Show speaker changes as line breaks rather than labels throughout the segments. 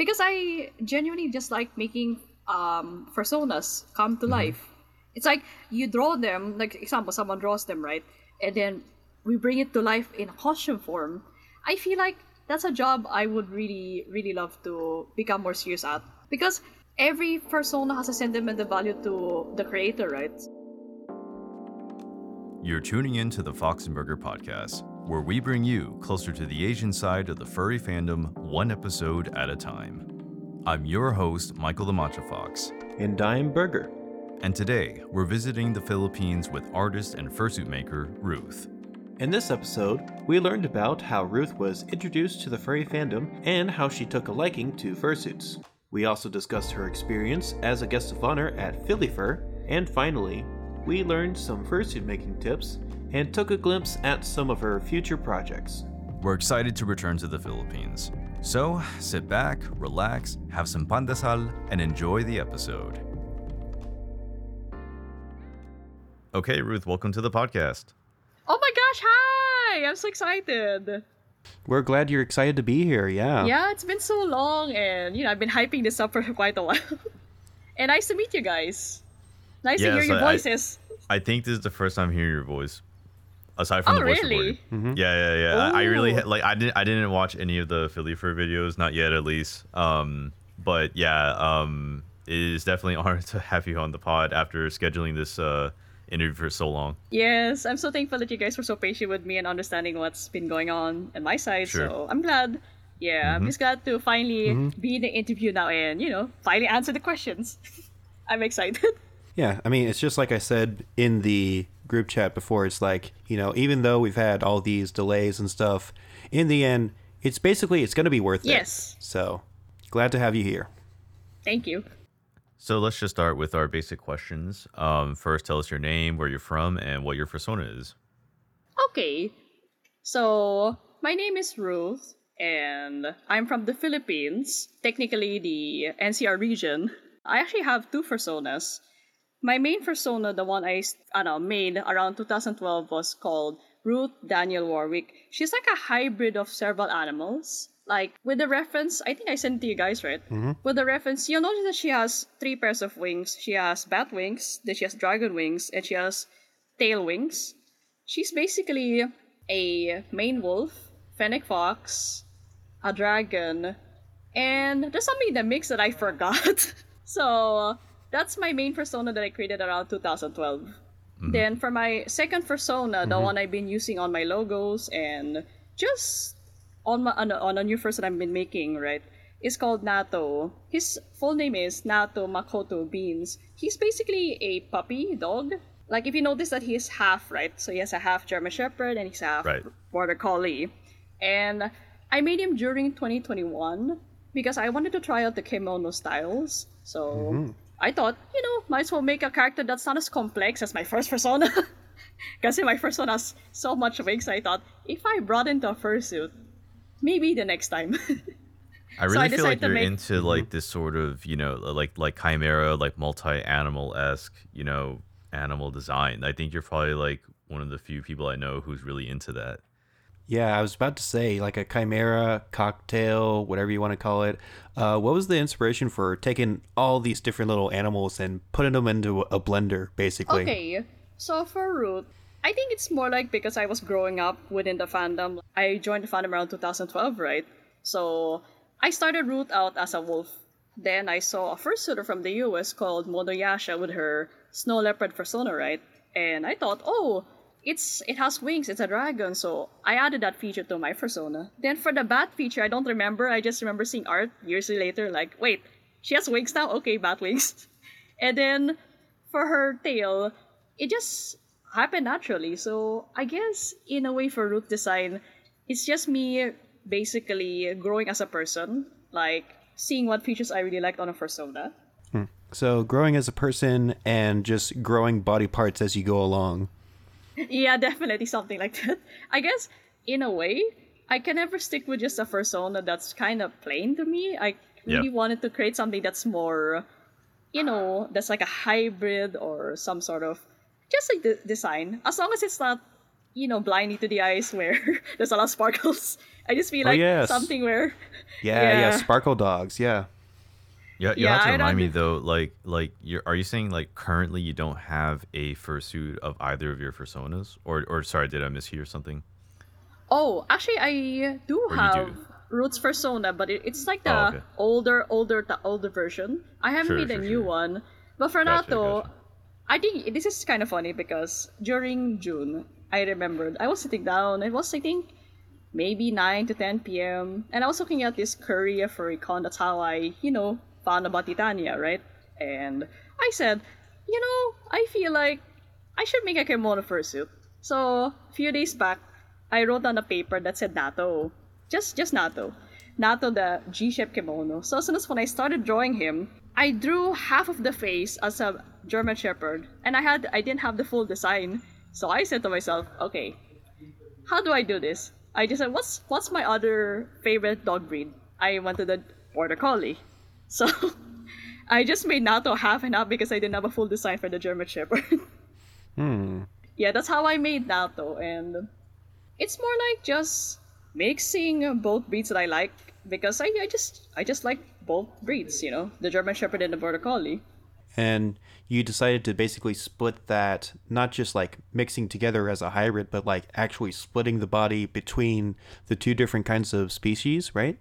because I genuinely just like making um personas come to life. It's like you draw them, like example, someone draws them, right? And then we bring it to life in costume form. I feel like that's a job I would really, really love to become more serious at. Because every persona has a sentiment, sentimental value to the creator, right?
You're tuning in to the Fox and Burger podcast, where we bring you closer to the Asian side of the furry fandom, one episode at a time. I'm your host, Michael the Matcha Fox,
and Dime Burger.
and today we're visiting the Philippines with artist and fursuit maker Ruth.
In this episode, we learned about how Ruth was introduced to the furry fandom and how she took a liking to fursuits. We also discussed her experience as a guest of honor at Philifur, and finally, we learned some fursuit making tips and took a glimpse at some of her future projects.
We're excited to return to the Philippines. So sit back, relax, have some pandesal, and enjoy the episode. Okay, Ruth, welcome to the podcast.
Oh my gosh, hi! I'm so excited.
We're glad you're excited to be here, yeah.
Yeah, it's been so long, and you know, I've been hyping this up for quite a while. and nice to meet you guys. Nice to hear
Yes,
your
I- I-
voices.
I think this is the first time hearing your voice, aside from
Oh,
the voice
really?
recording. Yeah, yeah, yeah. I I really like. I didn't. I didn't watch any of the Philifur videos, not yet, at least. Um, but yeah, um, it is definitely an honor to have you on the pod after scheduling this uh interview for so long.
Yes, I'm so thankful that you guys were so patient with me and understanding what's been going on on my side.
Sure.
So I'm glad. Yeah, I'm just glad to finally be in the interview now and, you know, finally answer the questions. I'm excited.
Yeah, I mean, it's just like I said in the group chat before. It's like you know, even though we've had all these delays and stuff, in the end, it's basically it's going to be worth it.
Yes.
So glad to have you here.
Thank you.
So let's just start with our basic questions. Um, first, tell us your name, where you're from, and what your persona is.
Okay. So, my name is Ruth, and I'm from the Philippines, technically the NCR region. I actually have two personas. My main persona, the one I, know, made around 2012, was called Ruth Daniel Warwick. She's like a hybrid of several animals. Like, with the reference, I think I sent it to you guys, right? Mm-hmm. With the reference, you'll notice that she has three pairs of wings. She has bat wings, then she has dragon wings, and she has tail wings. She's basically a main wolf, fennec fox, a dragon, and there's something in the mix that I forgot. so that's my main persona that I created around 2012. Mm-hmm. Then for my second persona, the mm-hmm. one I've been using on my logos and just on my on a, on a new person I've been making, right? Is called Natto. His full name is Natto Makoto Beans. He's basically a puppy dog. Like if you notice that he's half, right? So he has a half German Shepherd and he's half
Right.
Border Collie. And I made him during 2021 because I wanted to try out the kimono styles. So mm-hmm. I thought, you know, might as well make a character that's not as complex as my first persona. Kasi my first one has so much wings, I thought, if I brought into a fursuit, maybe the next time.
I
So
really
I
feel like you're
make-
into like this sort of, you know, like like chimera, like multi-animal esque, you know, animal design. I think you're probably like one of the few people I know who's really into that.
Yeah, I was about to say like a chimera cocktail, whatever you want to call it. Uh, what was the inspiration for taking all these different little animals and putting them into a blender, basically?
Okay, so for Root, I think it's more like because I was growing up within the fandom. I joined the fandom around 2012, right? So I started Root out as a wolf. Then I saw a fursuiter from the US called Monoyasha with her snow leopard persona, right? And I thought, oh, it's it has wings, it's a dragon, so I added that feature to my persona. Then for the bat feature, I don't remember. I just remember seeing art years later, like, wait, she has wings now? Okay, bat wings. And then for her tail, it just happened naturally. So I guess in a way for root design, it's just me basically growing as a person, like seeing what features I really liked on a persona. Hmm.
So growing as a person and just growing body parts as you go along.
Yeah, definitely something like that. I guess in a way, I can never stick with just a persona that's kind of plain to me. I really
Yeah.
wanted to create something that's more, you know, that's like a hybrid or some sort of just like the design. As long as it's not you know, blinding to the eyes where there's a lot of sparkles. I just feel
Oh,
like
yes.
something where
Yeah, yeah,
Yeah.
Sparkle Dogs. Yeah.
Yeah, you
Yeah,
have to remind me though. Like, like, you're are you saying like currently you don't have a fursuit of either of your personas, or or sorry, did I mishear something?
Oh, actually, I do
Or
have
do.
Roots Persona, but it, it's like the
Oh, okay.
older, older, the older version. I haven't
Sure,
made a new
sure.
one. But for
Gotcha,
Natto,
gotcha.
I think this is kind of funny because during June, I remembered I was sitting down. It was I think maybe 9 to 10 p.m. and I was looking at this Korea Furrycon. That's how I, you know, found about Titania, right? And I said, you know, I feel like I should make a kimono fursuit. So a few days back, I wrote on a paper that said Natto, just just Natto, Natto the G-shaped kimono. So as soon as when I started drawing him, I drew half of the face as a German Shepherd, and I had I didn't have the full design. So I said to myself, okay, how do I do this? I just said, what's what's my other favorite dog breed? I wanted the Border Collie. So I just made Natto half and half because I didn't have a full design for the German Shepherd.
Hmm.
yeah, that's how I made Natto, and it's more like just mixing both breeds that I like because I, I just I just like both breeds, you know, the German Shepherd and the Border Collie.
And you decided to basically split that, not just like mixing together as a hybrid, but like actually splitting the body between the two different kinds of species, right?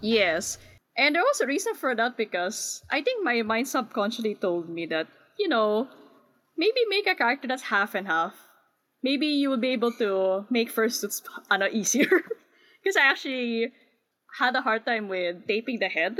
Yes. And there was a reason for that because I think my mind subconsciously told me that, you know, maybe make a character that's half and half. Maybe you will be able to make fursuits ano, easier. Because I actually had a hard time with taping the head.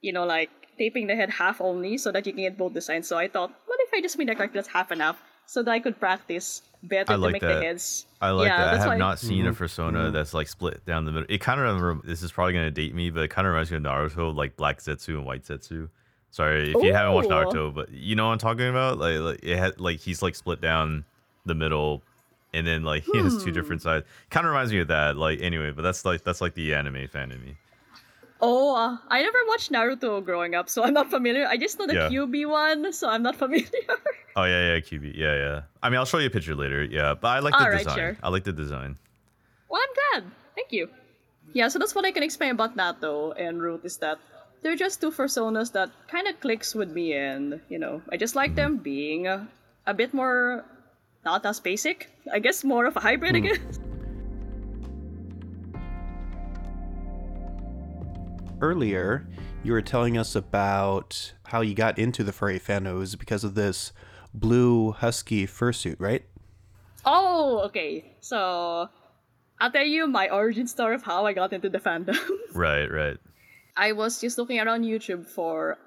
You know, like taping the head half only so that you can get both designs. So I thought, what if I just made a character that's half and half so that I could practice better
I
to
like
make
that.
the heads.
I like
yeah,
that. I have
why-
not seen
Mm-hmm.
a persona that's like split down the middle. It kind of this is probably gonna date me, but it kind of reminds me of Naruto, like Black Zetsu and White Zetsu. Sorry if you haven't watched Naruto, but you know what I'm talking about. Like, like it had like he's like split down the middle, and then like he has
Hmm.
two different sides. Kind of reminds me of that. Like anyway, but that's like that's like the anime fan in me.
Oh, uh, I never watched Naruto growing up, so I'm not familiar. I just know the
Yeah.
QB one, so I'm not familiar.
Oh yeah, yeah, QB, yeah, yeah. I mean, I'll show you a picture later. Yeah, but I like the
Alright,
design.
sure.
I like the design.
well, I'm glad. Thank you. Yeah, so that's what I can explain about Natto and Root is that they're just two personas that kind of clicks with me, and you know, I just like them being a, a bit more not as basic. I guess more of a hybrid. I guess.
Earlier, you were telling us about how you got into the furry fandom. It was because of this blue husky fursuit, right?
Oh, okay. So I'll tell you my origin story of how I got into the fandom.
Right, right.
I was just looking around YouTube for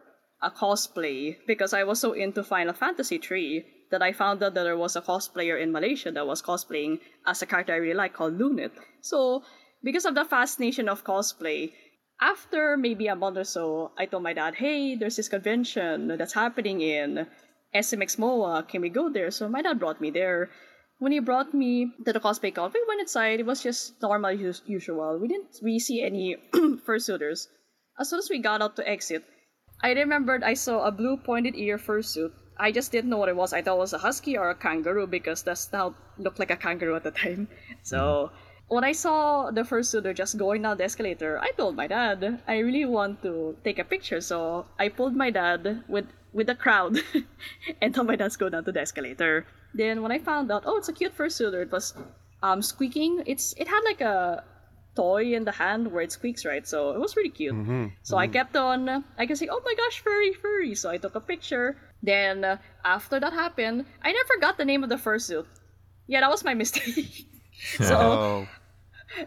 a cosplay because I was so into Final Fantasy III that I found out that there was a cosplayer in Malaysia that was cosplaying as a character I really like called Lunit. So, because of the fascination of cosplay, after maybe a month or so, I told my dad, hey, there's this convention that's happening in SMX MOA. Can we go there? So my dad brought me there. When he brought me to the cosplay con, we went inside. It was just normal, us- usual. We didn't we see any fursuiters. As soon as we got out to exit, I remembered I saw a blue pointed ear fursuit. I just didn't know what it was. I thought it was a husky or a kangaroo because that's how it looked like a kangaroo at the time. So when I saw the fursuiter just going down the escalator, I told my dad I really want to take a picture. So I pulled my dad with with the crowd and told my dad to go down to the escalator. Then when I found out, oh, it's a cute fursuiter, it was um squeaking. It's it had like a toy in the hand where it squeaks, right? So it was really cute. So I kept on, I can say, oh my gosh, furry, furry. So I took a picture. Then uh, after that happened, I never got the name of the fursuit. Yeah, that was my mistake. so
Oh,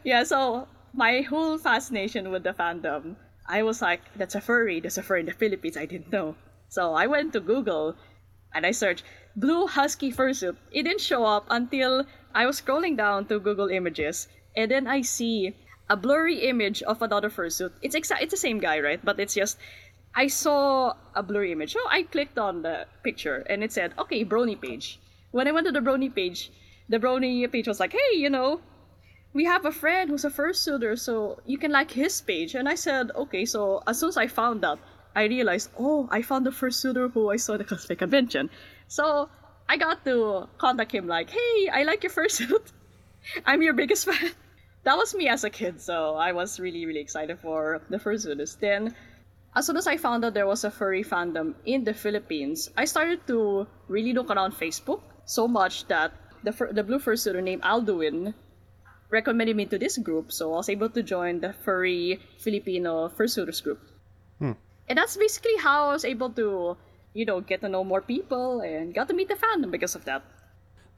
yeah, so my whole fascination with the fandom, I was like, that's a furry, that's a furry in the Philippines. I didn't know. So I went to Google and I searched blue husky fursuit. It didn't show up until I was scrolling down to Google Images, and then I see a blurry image of another fursuit. It's exa- it's the same guy, right? But it's just I saw a blurry image. So I clicked on the picture, and it said, "Okay, Brony page." When I went to the Brony page, the Brony page was like, "Hey, you know, we have a friend who's a fursuiter, so you can like his page. And I said, okay, so as soon as I found that, I realized, oh, I found the fursuiter who I saw at the cosplay convention. So I got to contact him like, hey, I like your fursuit. I'm your biggest fan. That was me as a kid, so I was really, really excited for the fursuiters. Then, as soon as I found out there was a furry fandom in the Philippines, I started to really look around Facebook so much that the, fur- the blue fursuiter named Alduin recommended me to this group, so I was able to join the furry Filipino fursuiters group. Hmm. And that's basically how I was able to, you know, get to know more people and got to meet the fandom because of that.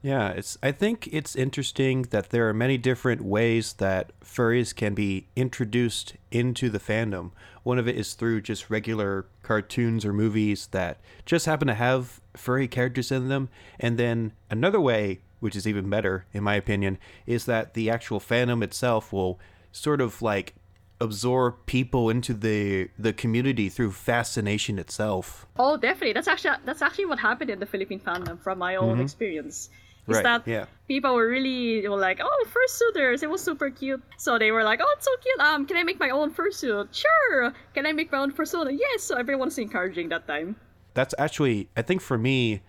Yeah, it's. I think it's interesting that there are many different ways that furries can be introduced into the fandom. One of it is through just regular cartoons or movies that just happen to have furry characters in them, and then another way, which is even better in my opinion, is that the actual fandom itself will sort of like absorb people into the the community through fascination itself.
Oh, definitely. That's actually that's actually what happened in the Philippine fandom from my own experience. Is
Right,
that
yeah.
people were really were like, oh, fursuiters, it was super cute. So they were like, oh, it's so cute. Um, can I make my own fursuit? Sure. Can I make my own persona? Yes. So everyone was encouraging that time.
that's actually I think for me,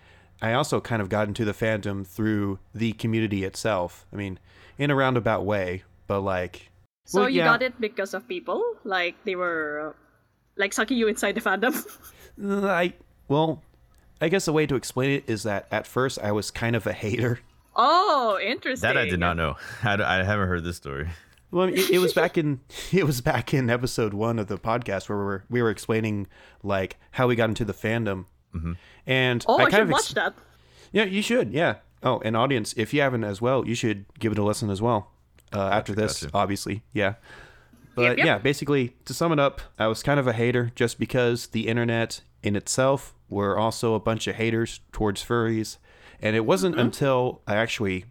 I also kind of got into the fandom through the community itself. I mean, in a roundabout way, but like
So
well,
you
yeah,
got it because of people, like they were, uh, like sucking you inside the fandom.
I well, I guess the way to explain it is that at first I was kind of a hater.
oh, interesting.
That I did not know. I haven't heard this story.
Well, it, it was back in it was back in episode one of the podcast where we were we were explaining like how we got into the fandom, and
Oh, I,
kind
should
of ex-
watch that.
Yeah, you should. Yeah. Oh, and audience, if you haven't as well, you should give it a listen as well. Uh, after this,
gotcha.
obviously, yeah. But
Yep, yep.
yeah, basically, to sum it up, I was kind of a hater just because the internet in itself were also a bunch of haters towards furries, and it wasn't
Mm-hmm.
until I actually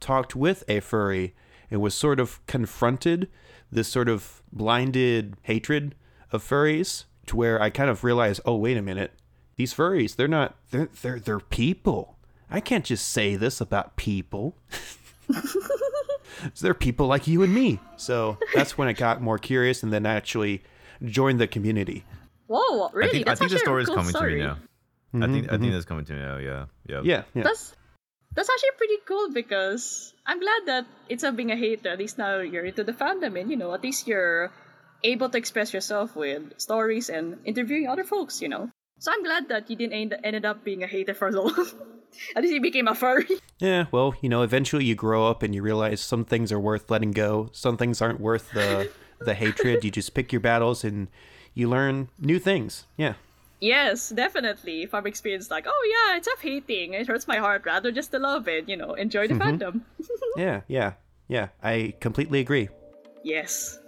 talked with a furry and was sort of confronted this sort of blinded hatred of furries to where I kind of realized, oh wait a minute, these furries, they're not they're they're they're people. I can't just say this about people. they're people like you and me. So that's when I got more curious and then actually joined the community.
Whoa, really?
I think, I think the story is
cool
coming
story.
to me now. I mm-hmm, think I think mm-hmm. that's coming to me now. Yeah, yeah.
Yeah, yeah.
That's that's actually pretty cool because I'm glad that instead of being a hater, at least now you're into the fandom and you know, at least you're able to express yourself with stories and interviewing other folks, you know. So I'm glad that you didn't end, ended up being a hater for long. at least you became a furry.
Yeah, well, you know, eventually you grow up and you realize some things are worth letting go. Some things aren't worth the the hatred. You just pick your battles and you learn new things. Yeah.
yes, definitely. From experience, like, oh yeah, it's tough hating. It hurts my heart rather just to love it, you know, enjoy the mm-hmm. fandom.
Yeah, yeah. Yeah, I completely agree.
yes.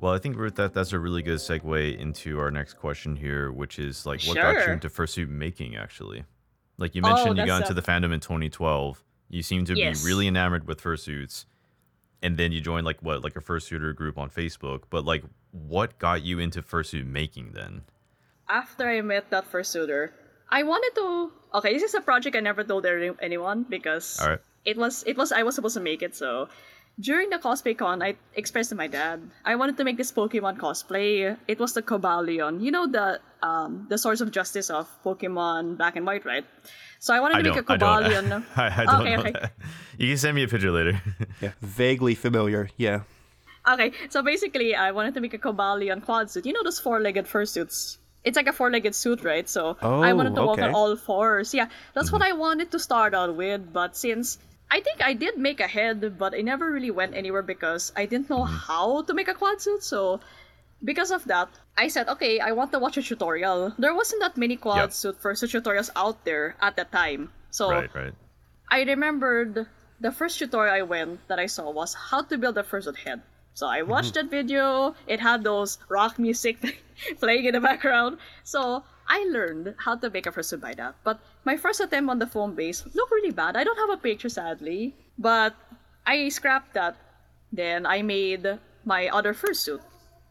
Well, I think Ruth, that that's a really good segue into our next question here, which is like, what got you
Sure.
into fursuit making? Actually, like you
Oh,
mentioned, you got into the fandom in 2012. You seem to
Yes.
be really enamored with fursuits, and then you joined like what, like a fursuiter group on Facebook. But like, what got you into fursuit making then?
after I met that fursuiter, I wanted to. Okay, this is a project I never told anyone because
right.
it was it was I was supposed to make it. So during the cosplay con, I expressed to my dad I wanted to make this Pokemon cosplay. It was the Cobalion, you know the um the source of justice of Pokemon Black and White, right? So I wanted
I
to make
don't.
a
I don't.
Cobalion.
I, I don't
Okay,
know
okay.
that. You can send me a picture later.
Yeah, vaguely familiar. Yeah.
Okay, so basically, I wanted to make a Cobalion quad suit. You know those four-legged fursuits? It's like a four-legged suit, right? So I
Oh,
wanted to walk on all fours. Yeah, that's what I wanted to start out with. But since I think I did make a head, but I never really went anywhere because I didn't know mm-hmm. how to make a quad suit. So because of that, I said, okay, I want to watch a tutorial. There wasn't that many quad
Yep.
suit fursuit tutorials out there at that time. So
right, right.
I remembered the first tutorial I went that I saw was how to build a fursuit head. So I watched mm-hmm. that video. It had those rock music playing in the background. So I learned how to make a that. But my first attempt on the foam base looked really bad. I don't have a picture sadly, but I scrapped that. Then I made my other fursuit.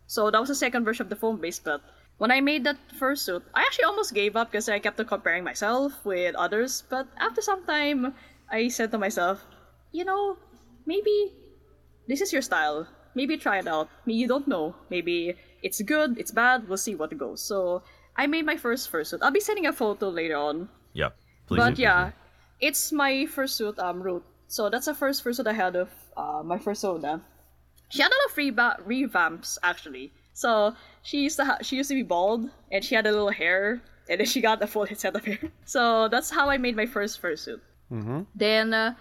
So that was the second version of the foam base, but when I made that fursuit, I actually almost gave up because I kept comparing myself with others. But after some time, I said to myself, you know, maybe this is your style. Maybe try it out. You don't know. Maybe it's good, it's bad, we'll see what goes. So I made my first fursuit. I'll be sending a photo later on.
Yeah. Please. do,
But
please
yeah, it's my fursuit um route. So that's the first fursuit I had of uh, my persona. She had a lot of reba- revamps actually. So she used to ha- she used to be bald and she had a little hair and then she got a full set of hair. So that's how I made my first fursuit. Mm-hmm. Then uh,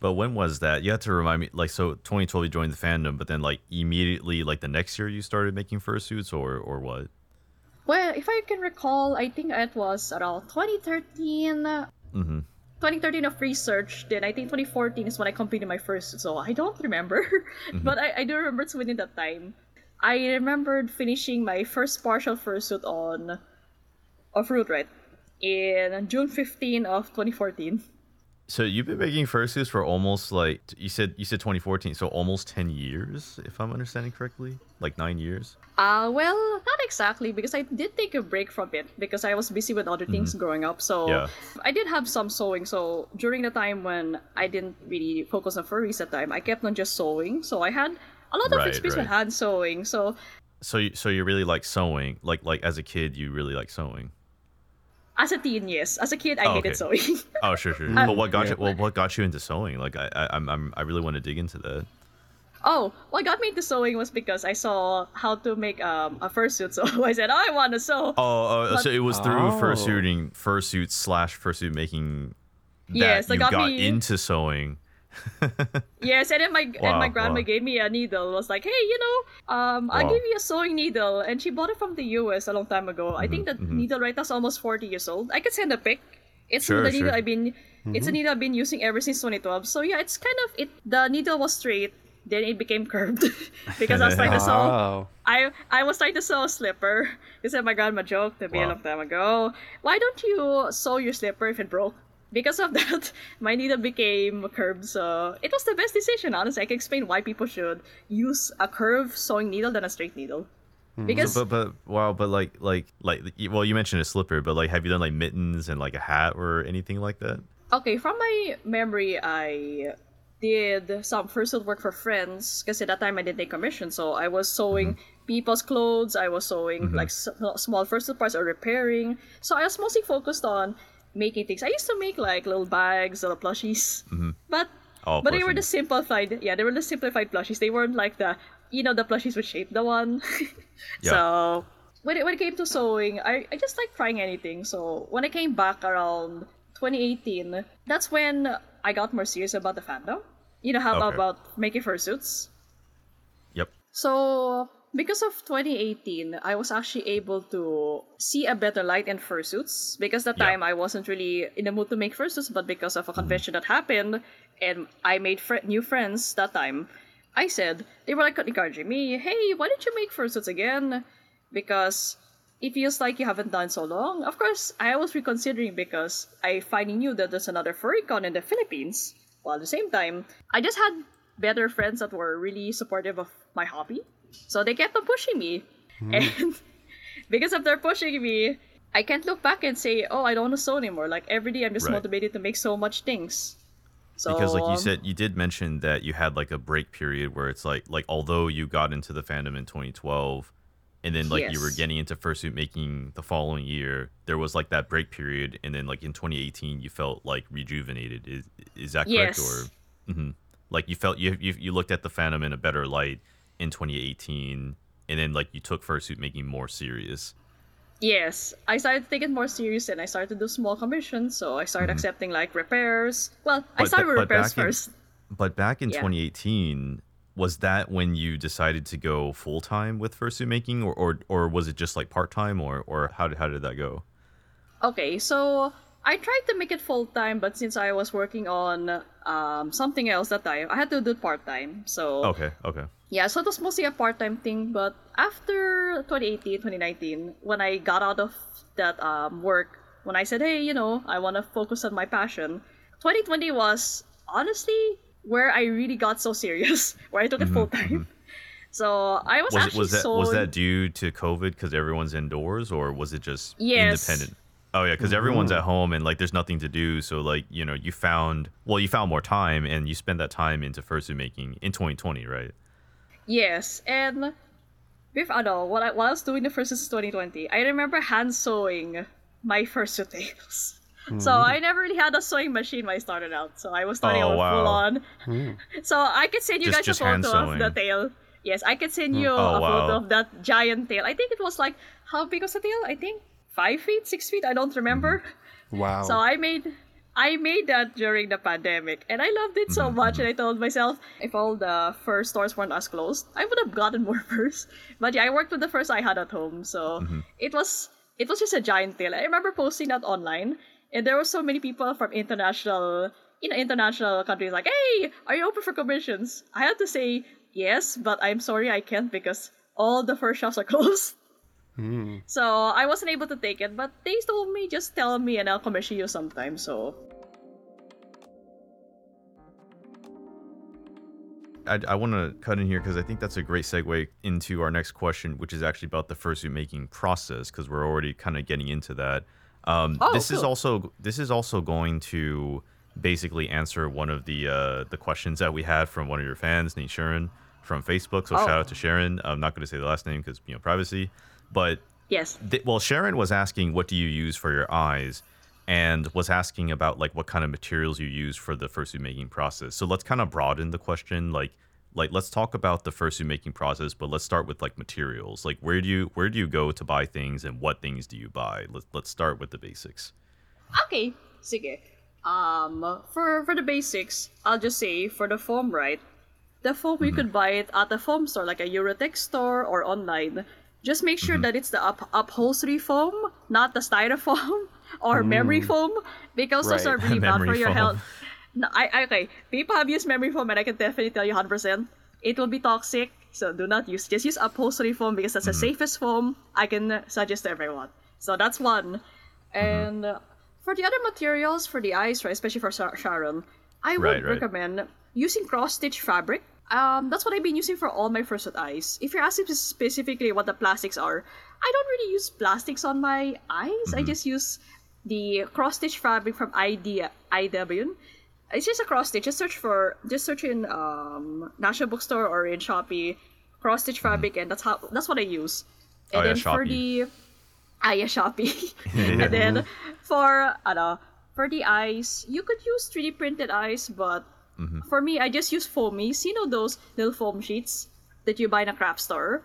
But when was that? You have to remind me. Like, so 2012 you joined the fandom, but then like immediately, like the next year you started making fursuits, or or what?
Well, if I can recall, I think it was around 2013.
Mm-hmm.
2013 of research. Then I think 2014 is when I completed my first. So I don't remember, but I, I do remember it's within that time. I remembered finishing my first partial fursuit on of Root right in June 15 of 2014.
So you've been making fursuits for almost like you said you said 2014, so almost 10 years, if I'm understanding correctly, like nine years.
Uh, well, not exactly because I did take a break from it because I was busy with other things growing up. So
Yeah.
I did have some sewing. So during the time when I didn't really focus on furries at the time, I kept on just sewing. So I had a lot of
Right,
experience with hand sewing. So
So you, so you really like sewing, like like as a kid you really like sewing.
As a teen, yes. As a kid, I
Oh,
hated
okay.
sewing.
Oh sure sure. but what got you? Well, what got you into sewing? Like I I I'm, I'm I really want to dig into that.
oh, what got me into sewing was because I saw how to make um, a fursuit. So I said, oh, I want to sew.
Oh, oh so it was through
Oh.
fursuiting, fursuit slash fursuit making that
Yes, that
you
got
got
me-
into sewing.
Yes, and then my and my grandma
wow.
gave me a needle. Was like, hey, you know, um, I'll
Wow.
give you a sewing needle, and she bought it from the U.S. a long time ago. I think mm-hmm, the mm-hmm. needle right now is almost forty years old. I could send a pic. It's
Sure,
the needle
sure.
I've been. It's a mm-hmm. needle I've been using ever since 2012. So yeah, it's kind of it. The needle was straight, then it became curved because I was trying to sew. I I was trying to sew a slipper. This is my grandma joked to me a
Wow.
long time ago. Why don't you sew your slipper if it broke? Because of that, my needle became curved. So it was the best decision. Honestly, I can explain why people should use a curved sewing needle than a straight needle. Hmm. Because
But but wow, but like like like well, you mentioned a slipper, but like have you done like mittens and like a hat or anything like that?
Okay, from my memory, I did some fursuit work for friends because at that time I did take commission, so I was sewing mm-hmm. people's clothes, I was sewing mm-hmm. like s- small fursuit parts or repairing. So I was mostly focused on making things. I used to make like little bags, little plushies, mm-hmm. but
Oh,
but they were the simplified. Yeah, they were the simplified plushies. They weren't like the you know the plushies with shape the one.
Yeah.
So when it, when it came to sewing, I, I just like trying anything. So when I came back around 2018, that's when I got more serious about the fandom. You know how
Okay.
about making fursuits.
Yep.
So because of 2018, I was actually able to see a better light in fursuits because that
Yeah.
time I wasn't really in the mood to make fursuits, but because of a convention that happened and I made fr- new friends that time, I said they were like encouraging me, "Hey, why don't you make fursuits again?" Because it feels like you haven't done so long. Of course, I was reconsidering because I finally knew that there's another furrycon in the Philippines. While at the same time, I just had better friends that were really supportive of my hobby. So they kept on pushing me. And because of their pushing me, I can't look back and say, oh, I don't want to sew anymore. Like every day, I'm just
Right.
motivated to make so much things. So,
because like you
um,
said you did mention that you had like a break period where it's like like although you got into the fandom in 2012 and then like you were getting into fursuit making the following year there was like that break period and then like in 2018 you felt like rejuvenated is is that correct
Yes.
or hmm like you felt you, you you looked at the fandom in a better light in 2018 and then like you took fursuit making more serious
Yes, I started to take it more serious and I started to do small commissions. So I started accepting like repairs. Well, I
Mm-hmm.
Started
but-
with
but
repairs
back in-
first.
But back in
Yeah.
2018, was that when you decided to go full time with fursuit making, or, or or was it just like part time, or or how did how did that go?
Okay, so I tried to make it full time, but since I was working on um, something else that time, I had to do it part time. So
Okay, okay,
yeah, so it was mostly a part time thing. But after 2018, 2019, when I got out of that um, work, when I said, hey, you know, I want to focus on my passion, 2020 was honestly where I really got so serious, where I took it mm-hmm, full time. Mm-hmm. So I was,
was
actually
was that
so
was that due to COVID because everyone's indoors, or was it just
Yes.
independent? Oh yeah, because everyone's mm. at home and like there's nothing to do, so like you know you found well you found more time and you spent that time into fursuit making in 2020, right?
Yes, and with ano, while I, while I was doing the first is 2020, I remember hand sewing my first tails. So mm. I never really had a sewing machine when I started out. So I was starting
Oh,
out
wow.
full on. Mm. So I could send you
Just-
guys
just
a photo of the tail. Yes, I could send mm. you
Oh,
a
wow.
photo of that giant tail. I think it was like how big was the tail? I think five feet, six feet. I don't remember. Mm-hmm.
Wow.
So I made I made that during the pandemic and I loved it so mm-hmm, much and I mm-hmm. told myself if all the fur stores weren't as closed, I would have gotten more furs. But yeah, I worked with the furs I had at home, so mm-hmm. it was it was just a giant deal. I remember posting that online and there were so many people from international you know, international countries like, Hey, are you open for commissions? I had to say yes, but I'm sorry I can't because all the fur shops are closed. So I wasn't able to take it, but they told me just tell me and I'll commission you sometime. So
I, I want to cut in here because I think that's a great segue into our next question, which is actually about the fursuit making process, because we're already kind of getting into that. Um,
Oh,
this is also this is also going to basically answer one of the uh, the questions that we had from one of your fans, named Sharon from Facebook. So
Oh.
shout out to Sharon. I'm not going to say the last name because you know privacy, but
yes,
th- well, Sharon was asking, "What do you use for your eyes?" and was asking about like what kind of materials you use for the fursuit making process. So let's kind of broaden the question. Like, like let's talk about the fursuit making process, but let's start with like materials. Like, where do you where do you go to buy things, and what things do you buy? Let's let's start with the basics.
okay, sige. Um, for for the basics, I'll just say for the foam, right? The foam you could buy it at a foam store like a Uratex store or online. Just make sure mm-hmm. that it's the up- upholstery foam, not the styrofoam or memory mm. foam, because those are really bad for your
foam.
health. No, I, I okay. People have used memory foam, and I can definitely tell you 100%. It will be toxic, so do not use. Just use upholstery foam because that's the mm-hmm. safest foam I can suggest to everyone. So that's one. Mm-hmm. And uh, for the other materials, for the eyes, right, especially for Sha- Sharon, I would
Right, right.
recommend using cross stitch fabric. Um, that's what I've been using for all my fursuit eyes. If you're asking specifically what the plastics are, I don't really use plastics on my eyes. I just use the cross stitch fabric from ID IW. It's just a cross stitch. Just search for just search in um, National Bookstore or in Shopee cross stitch fabric, and that's how that's what I use. And
Oh, yeah,
then for
Shopee.
the ah yeah Shopee, and then for ano, for the eyes, you could use 3D printed eyes, but Mm-hmm. for me, I just use foamies. You know those little foam sheets that you buy in a craft store.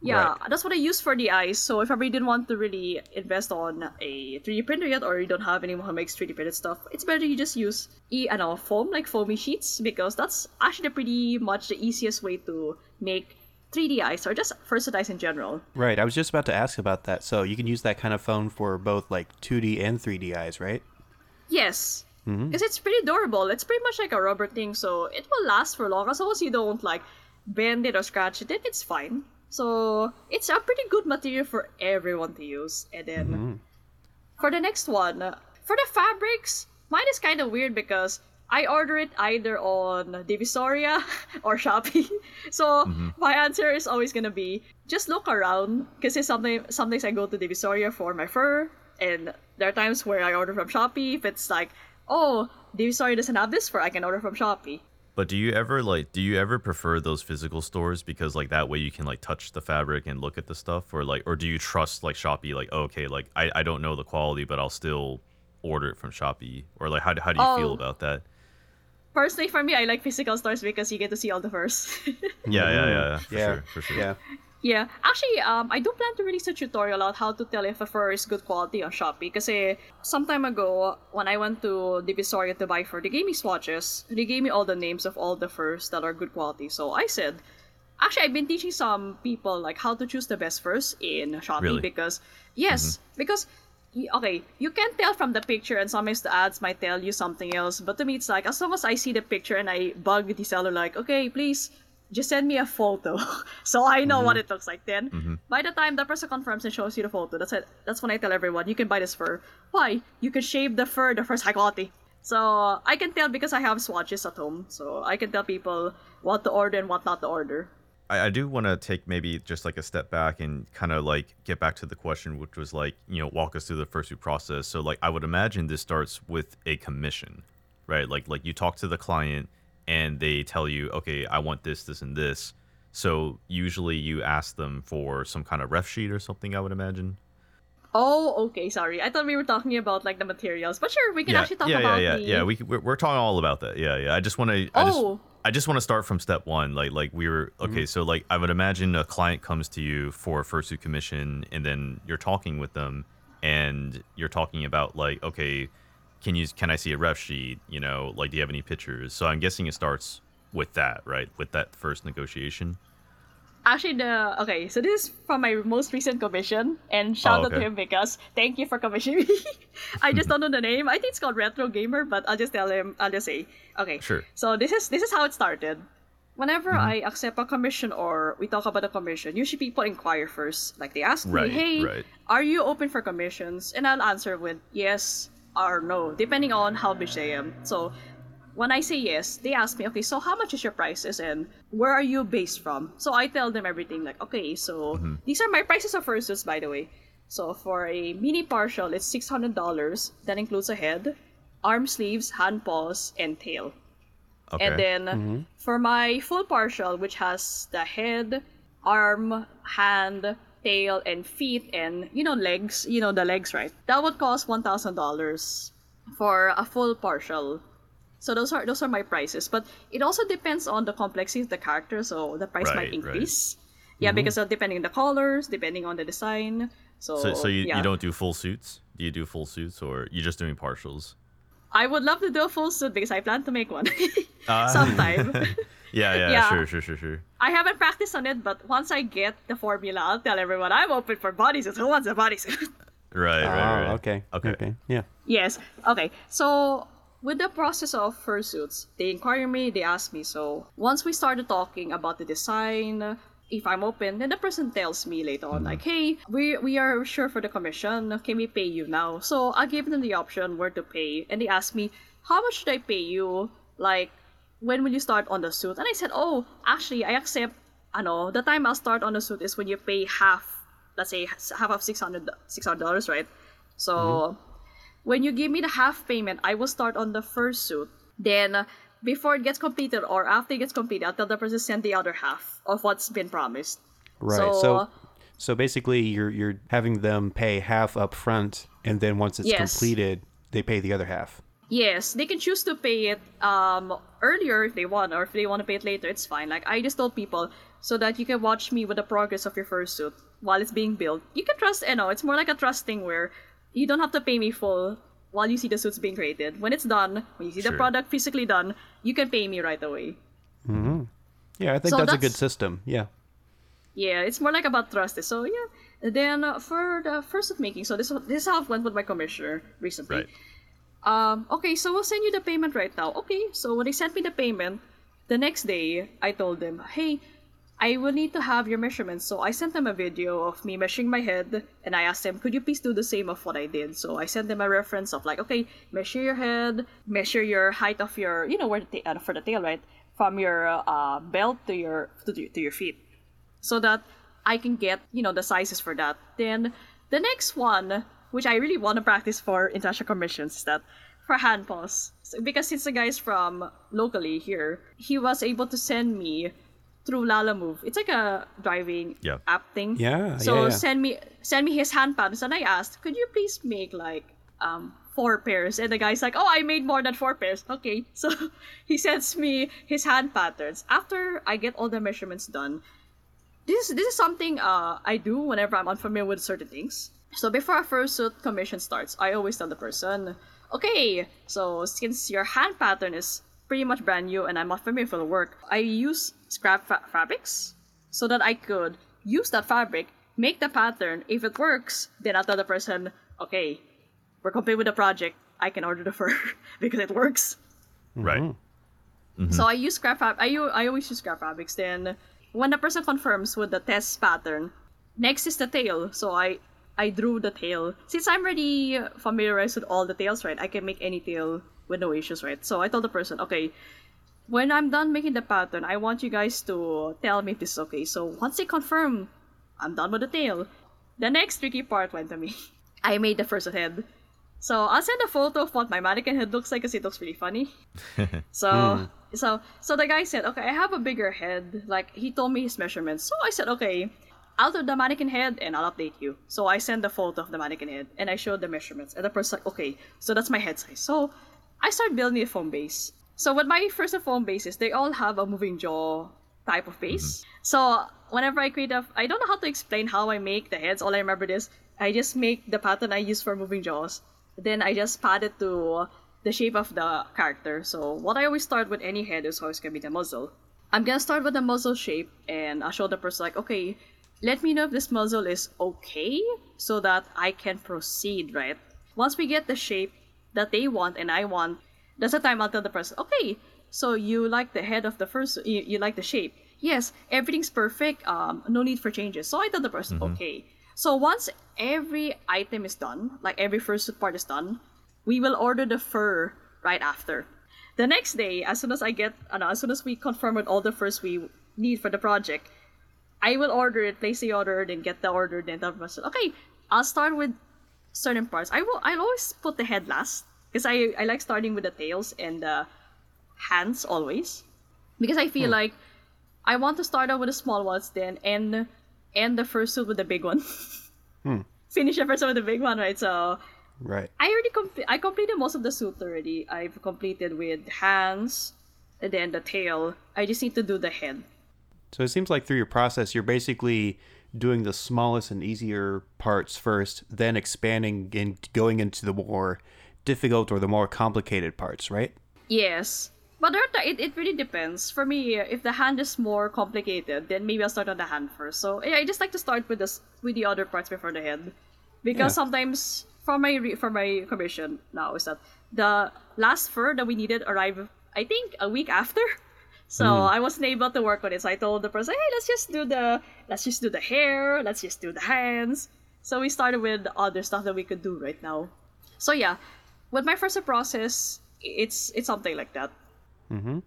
Yeah,
Right.
that's what I use for the eyes. So if ever you didn't want to really invest on a 3D printer yet, or you don't have anyone who makes 3D printed stuff, it's better you just use e ano, foam like foamy sheets because that's actually pretty much the easiest way to make 3D eyes or just fursuit eyes in general.
Right. I was just about to ask about that. So you can use that kind of phone for both like 2D and 3D eyes, right?
Yes. Mm-hmm. Because it's pretty durable. It's pretty much like a rubber thing, so it will last for long as long as you don't like bend it or scratch it. Then it's fine. So it's a pretty good material for everyone to use. And then mm-hmm. for the next one, for the fabrics, mine is kind of weird because I order it either on Divisoria or Shopee. So mm-hmm. my answer is always gonna be just look around because it's something. Sometimes I go to Divisoria for my fur, and there are times where I order from Shopee. If it's like, oh, Divisoria doesn't have this fur, I can order from Shopee.
But do you ever like do you ever prefer those physical stores because like that way you can like touch the fabric and look at the stuff or like or do you trust like Shopee like oh, okay like I, I don't know the quality but I'll still order it from Shopee or like how, do- how do you oh. feel
Oh.
about that?
Personally, for me, I like physical stores because you get to see all the furs.
Yeah, yeah, yeah, for
yeah.
sure, for sure.
Yeah.
Yeah, actually, um, I do plan to release a tutorial on how to tell if a fur is good quality on Shopee. Kasi some time ago, when I went to Divisoria to buy fur, they gave me swatches. They gave me all the names of all the furs that are good quality. So I said, actually, I've been teaching some people like how to choose the best furs in Shopee
Really?
because yes, because okay, you can tell from the picture, and sometimes the ads might tell you something else. But to me, it's like as long as I see the picture and I bug the seller, like, okay, please just send me a photo, so I know what mm-hmm. it looks like. Then, mm-hmm. by the time the person confirms and shows you the photo, that's it. That's when I tell everyone you can buy this fur. Why? You can shave the fur. The fur's high quality. So I can tell because I have swatches at home, so I can tell people what to order and what not to order.
I, I do want to take maybe just like a step back and kind of like get back to the question, which was like, you know, walk us through the fursuit process. So like, I would imagine this starts with a commission, right? Like, like you talk to the client and they tell you, okay, I want this, this, and this. So usually you ask them for some kind of ref sheet or something. I would imagine.
Oh, okay. Sorry, I thought we were talking about like the materials, but sure, we can
yeah,
actually talk
yeah,
about
yeah,
the.
yeah, yeah. We we're, we're talking all about that. Yeah, yeah. I just want to. I just,
Oh.
I just want to start from step one. Like, like we were mm-hmm. okay. So, like, I would imagine a client comes to you for a fursuit commission, and then you're talking with them, and you're talking about like, okay, can you can I see a ref sheet? You know, like, do you have any pictures? So, I'm guessing it starts with that, right? With that first negotiation.
Actually, the okay. So this is from my most recent commission, and shout
Oh,
out to him because thank you for commissioning me. I just don't know the name. I think it's called Retro Gamer, but I'll just tell him. I'll just say, okay.
Sure.
So this is this is how it started. Whenever
Mm-hmm.
I accept a commission or we talk about a commission, usually people inquire first. Like they ask
Right,
me, "Hey,
right.
are you open for commissions?" And I'll answer with yes or no, depending on how busy I am. So when I say yes, they ask me, okay, so how much is your prices and where are you based from? So I tell them everything like, okay, so
Mm-hmm.
these are my prices of fursuits, by the way. So for a mini partial, it's six hundred dollars. That includes a head, arm sleeves, hand paws, and tail.
Okay.
And then for my full partial, which has the head, arm, hand, tail, and feet, and you know legs, you know the legs, right? That would cost one thousand dollars for a full partial. So those are those are my prices, but it also depends on the complexity of the character, so the price
Right,
might
right.
increase. Yeah, because of depending on the colors, depending on the design. So
so, so you,
yeah.
you don't do full suits? Do you do full suits, or you're just doing partials?
I would love to do a full suit because I plan to make one
Uh,
sometime.
Yeah, yeah,
Yeah.
sure, sure, sure, sure.
I haven't practiced on it, but once I get the formula, I'll tell everyone I'm open for bodysuits. Who wants a bodysuit?
Right, right,
Oh,
right.
okay.
Okay.
Okay. Yeah.
yes. Okay. So with the process of fursuits, they inquire me, they ask me. So once we started talking about the design, if I'm open, then the person tells me later on, mm-hmm. like, hey, we we are sure for the commission. Can we pay you now? So I give them the option where to pay, and they ask me, how much should I pay you? Like, when will you start on the suit? And I said, oh, actually, I accept. Ano, the time I'll start on the suit is when you pay half. Let's say half of 600 dollars, right? So when you give me the half payment, I will start on the first suit. Then, uh, before it gets completed or after it gets completed, I'll tell the person to send the other half of what's been promised.
Right.
So,
So, so, basically, you're you're having them pay half up front, and then once it's
Yes.
completed, they pay the other half.
Yes, they can choose to pay it um earlier if they want, or if they want to pay it later, it's fine. Like I just told people so that you can watch me with the progress of your first suit while it's being built. You can trust, you know, it's more like a trust thing where you don't have to pay me full while you see the suits being created. When it's done, when you see the product physically done, you can pay me right away. Hmm.
Yeah, I think
So
that's, a good system. Yeah.
Yeah, it's more like about trust. So yeah. Then uh, for the first of making, so this this is how it went with my commissioner recently.
Right.
Um. Okay, so we'll send you the payment right now. Okay. So when they sent me the payment, the next day I told them, hey, I will need to have your measurements. So I sent them a video of me measuring my head, and I asked them, could you please do the same of what I did? So I sent them a reference of like, okay, measure your head, measure your height of your, you know, where the ta- uh, for the tail, right, from your uh, belt to your to, to your feet so that I can get, you know, the sizes for that. Then the next one, which I really want to practice for international commissions, is that for hand paws. So, because since the guy's from locally here, he was able to send me through Lalamove. It's like a driving
Yeah.
app thing.
Yeah,
So
yeah, yeah.
send me send me his hand patterns, and I asked, could you please make like um four pairs? And the guy's like, oh, I made more than four pairs. Okay, so he sends me his hand patterns. After I get all the measurements done, this is this is something uh I do whenever I'm unfamiliar with certain things. So before a fursuit commission starts, I always tell the person, okay, so since your hand pattern is pretty much brand new and I'm not familiar for the work, I use scrap fa- fabrics so that I could use that fabric, make the pattern. If it works, then I'll tell the person, okay, we're complete with the project. I can order the fur because it works.
Right. Mm-hmm.
So I use scrap fab. I, u- I always use scrap fabrics. Then when the person confirms with the test pattern, next is the tail. So I I drew the tail. Since I'm already familiarized with all the tails, right? I can make any tail with no issues, right? So I told the person, okay, when I'm done making the pattern, I want you guys to tell me if this is okay. So once they confirm, I'm done with the tail. The next tricky part went to me. I made the first head. So I'll send a photo of what my mannequin head looks like because it looks really funny. So hmm. so so the guy said, okay, I have a bigger head. Like he told me his measurements. So I said, okay, I'll do the mannequin head and I'll update you. So I send the photo of the mannequin head and I show the measurements. And the person like, okay, so that's my head size. So I start building a foam base. So with my first foam bases, they all have a moving jaw type of base. Mm-hmm. So whenever I create a, I don't know how to explain how I make the heads. All I remember is I just make the pattern I use for moving jaws. Then I just pad it to the shape of the character. So what I always start with any head is always gonna be the muzzle. I'm gonna start with the muzzle shape and I'll show the person like, okay, let me know if this muzzle is okay so that I can proceed, right? Once we get the shape that they want and I want, that's the time I'll tell the person, okay, so you like the head of the first, you, you like the shape. Yes, everything's perfect, um, no need for changes. So I tell the person, okay. So once every item is done, like every first part is done, we will order the fur right after. The next day, as soon as I get, uh, no, as soon as we confirm with all the furs we need for the project, I will order it, place the order, then get the order, then tell the person, okay, I'll start with certain parts. I will, I'll always put the head last because I, I like starting with the tails and the hands always because I feel hmm. like I want to start out with the small ones, then and and the first suit with the big one. Hmm. Finish the first one with the big one, right? So
Right.
I already com- I completed most of the suit already. I've completed with hands, and then the tail. I just need to do the head.
So it seems like through your process, you're basically doing the smallest and easier parts first, then expanding and going into the more difficult or the more complicated parts, right?
Yes. But it, it really depends. For me, uh, if the hand is more complicated, then maybe I'll start on the hand first. So yeah, I just like to start with this with the other parts before the head, because
Yeah.
sometimes for my re- for my commission now is that the last fur that we needed arrived I think a week after. So I wasn't able to work on it. So I told the person, hey, let's just do the let's just do the hair, let's just do the hands. So we started with other stuff that we could do right now. So yeah, with my first process, it's it's something like that. Mm-hmm.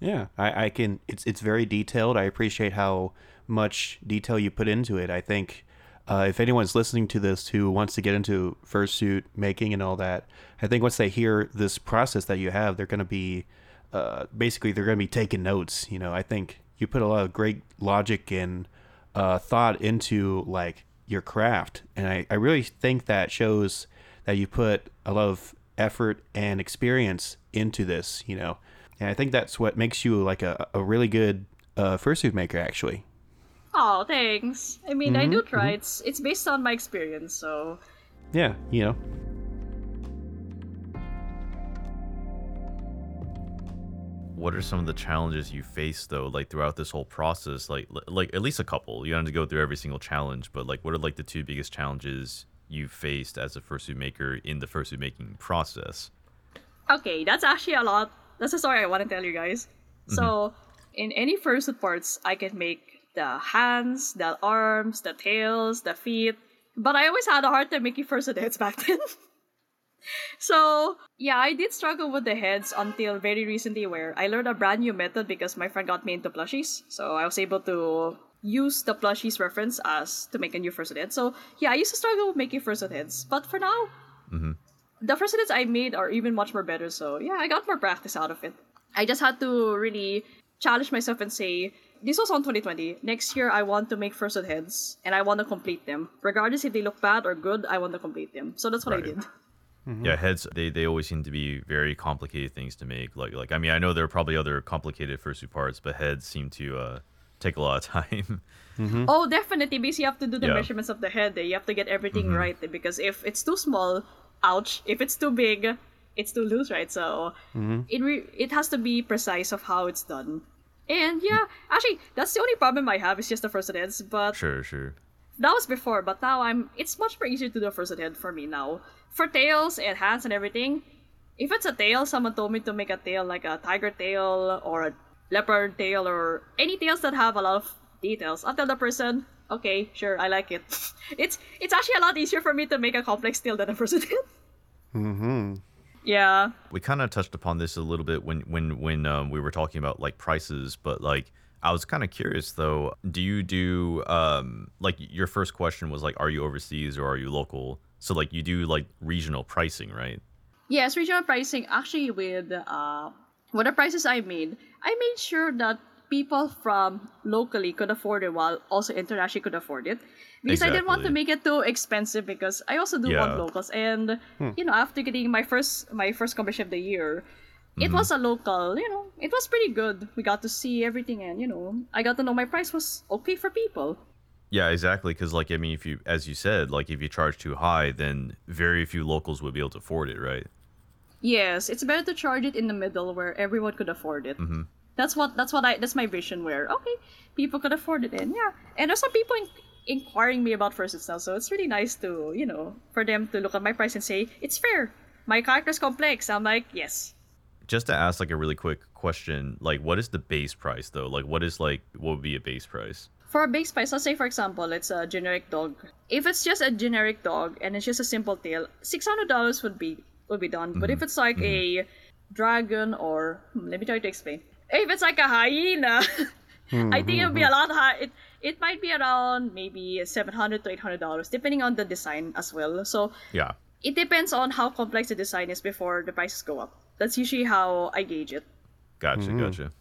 Yeah, I, I can. It's it's very detailed. I appreciate how much detail you put into it. I think uh, if anyone's listening to this who wants to get into fursuit making and all that, I think once they hear this process that you have, they're going to be uh, basically they're going to be taking notes. You know, I think you put a lot of great logic and uh, thought into like your craft, and I, I really think that shows that you put a lot of effort and experience into this. You know, and I think that's what makes you like a, a really good uh, fursuit maker, actually.
Oh, thanks. I mean, I do try. It's it's based on my experience, so
Yeah, you know.
What are some of the challenges you faced though, like throughout this whole process? Like, like at least a couple. You don't have to go through every single challenge, but like, what are like the two biggest challenges you faced as a fursuit maker in the fursuit making process?
okay, that's actually a lot. That's a story I want to tell you guys. Mm-hmm. So, in any fursuit parts, I can make the hands, the arms, the tails, the feet. But I always had a hard time making fursuit heads back then. So, yeah, I did struggle with the heads until very recently, where I learned a brand new method because my friend got me into plushies. So, I was able to use the plushies reference as to make a new fursuit head. So, yeah, I used to struggle with making fursuit heads. But for now, mm-hmm. the first edits I made are even much more better. So yeah, I got more practice out of it. I just had to really challenge myself and say, this was on 2020. Next year, I want to make first heads and I want to complete them. Regardless if they look bad or good, I want to complete them. So that's what I
Right.
Did.
Yeah, heads they, they always seem to be very complicated things to make. Like like I mean I know there are probably other complicated fursuit parts, but heads seem to uh, take a lot of time.
Oh, definitely, because you have to do the
Yeah.
measurements of the head. eh. You have to get everything right. eh, Because if it's too small, ouch. If it's too big, it's too loose, right? So it re- it has to be precise of how it's done. And yeah, actually, that's the only problem I have is just the first heads. But
sure, sure.
that was before, but now I'm. It's much more easier to do a first head for me now. For tails and hands and everything, if it's a tail, someone told me to make a tail like a tiger tail or a leopard tail or any tails that have a lot of details. I'll tell the person, okay, sure, I like it. it's it's actually a lot easier for me to make a complex tail than a first head.
Mm-hmm.
yeah.
we kind of touched upon this a little bit when when when um, we were talking about like prices but like i was kind of curious though do you do um like your first question was like are you overseas or are you local so like you do like regional pricing right?
Yes, regional pricing. Actually, with uh, what the prices I made, I made sure that people from locally could afford it while also internationally could afford it. Because I didn't want to make it too expensive because I also do want locals. And you know after getting my first my first commission of the year it
Mm-hmm.
was a local you know it was pretty good. We got to see everything and you know i got to know my price was okay for people
Yeah, exactly. Because like I mean, if you, as you said, like if you charge too high, then very few locals would be able to afford it, right?
yes it's better to charge it in the middle where everyone could afford it
Mm-hmm.
that's what that's what i that's my vision where okay people could afford it and yeah and there's some people in, inquiring me about fursuits now so it's really nice to you know for them to look at my price and say it's fair my character's complex i'm like yes
Just to ask like a really quick question, like what is the base price though? Like what is like what would be a base price?
For a base price, let's say for example, it's a generic dog. If it's just a generic dog and it's just a simple tail, six hundred dollars would be would be done. But if mhm. it's like a mhm. dragon or hmm, let me try to explain. If it's like a hyena, I think it would be a mhm. lot high. It it might be around maybe seven hundred to eight hundred dollars, depending on the design as well. So
Yeah.
it depends on how complex the design is before the prices go up. That's usually how I gauge it.
Gotcha, mm-hmm. gotcha.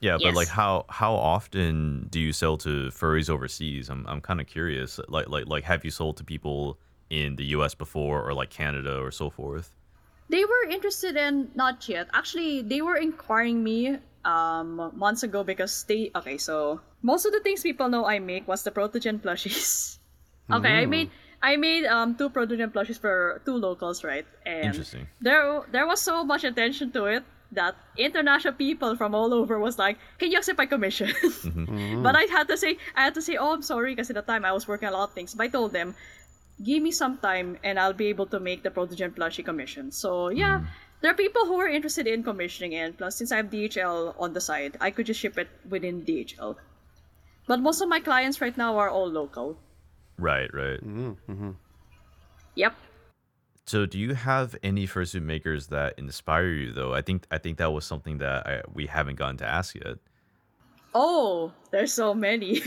Yeah, but like how how often do you sell to furries overseas? I'm I'm kind of curious. Like like like have you sold to people in the U.S. before or like Canada or so forth?
They were interested in not yet. Actually, they were inquiring me um months ago because they okay, so most of the things people know I make was the protogen plushies. okay, I made I made um two protogen plushies for two locals, right? And
Interesting.
there there was so much attention to it that international people from all over was like, "Can you accept my commission?" Mm-hmm. But I mm-hmm. had to say, I had to say, "Oh, I'm sorry," because at the time I was working a lot of things. But I told them, give me some time and I'll be able to make the Protogen plushie commission. So yeah, mm-hmm. there are people who are interested in commissioning and plus since I have DHL on the side, I could just ship it within DHL. But most of my clients right now are all local.
Right, right. Mm-hmm.
Yep.
So, do you have any fursuit makers that inspire you though? I think I think that was something that I, we haven't gotten to ask yet.
Oh, there's so many.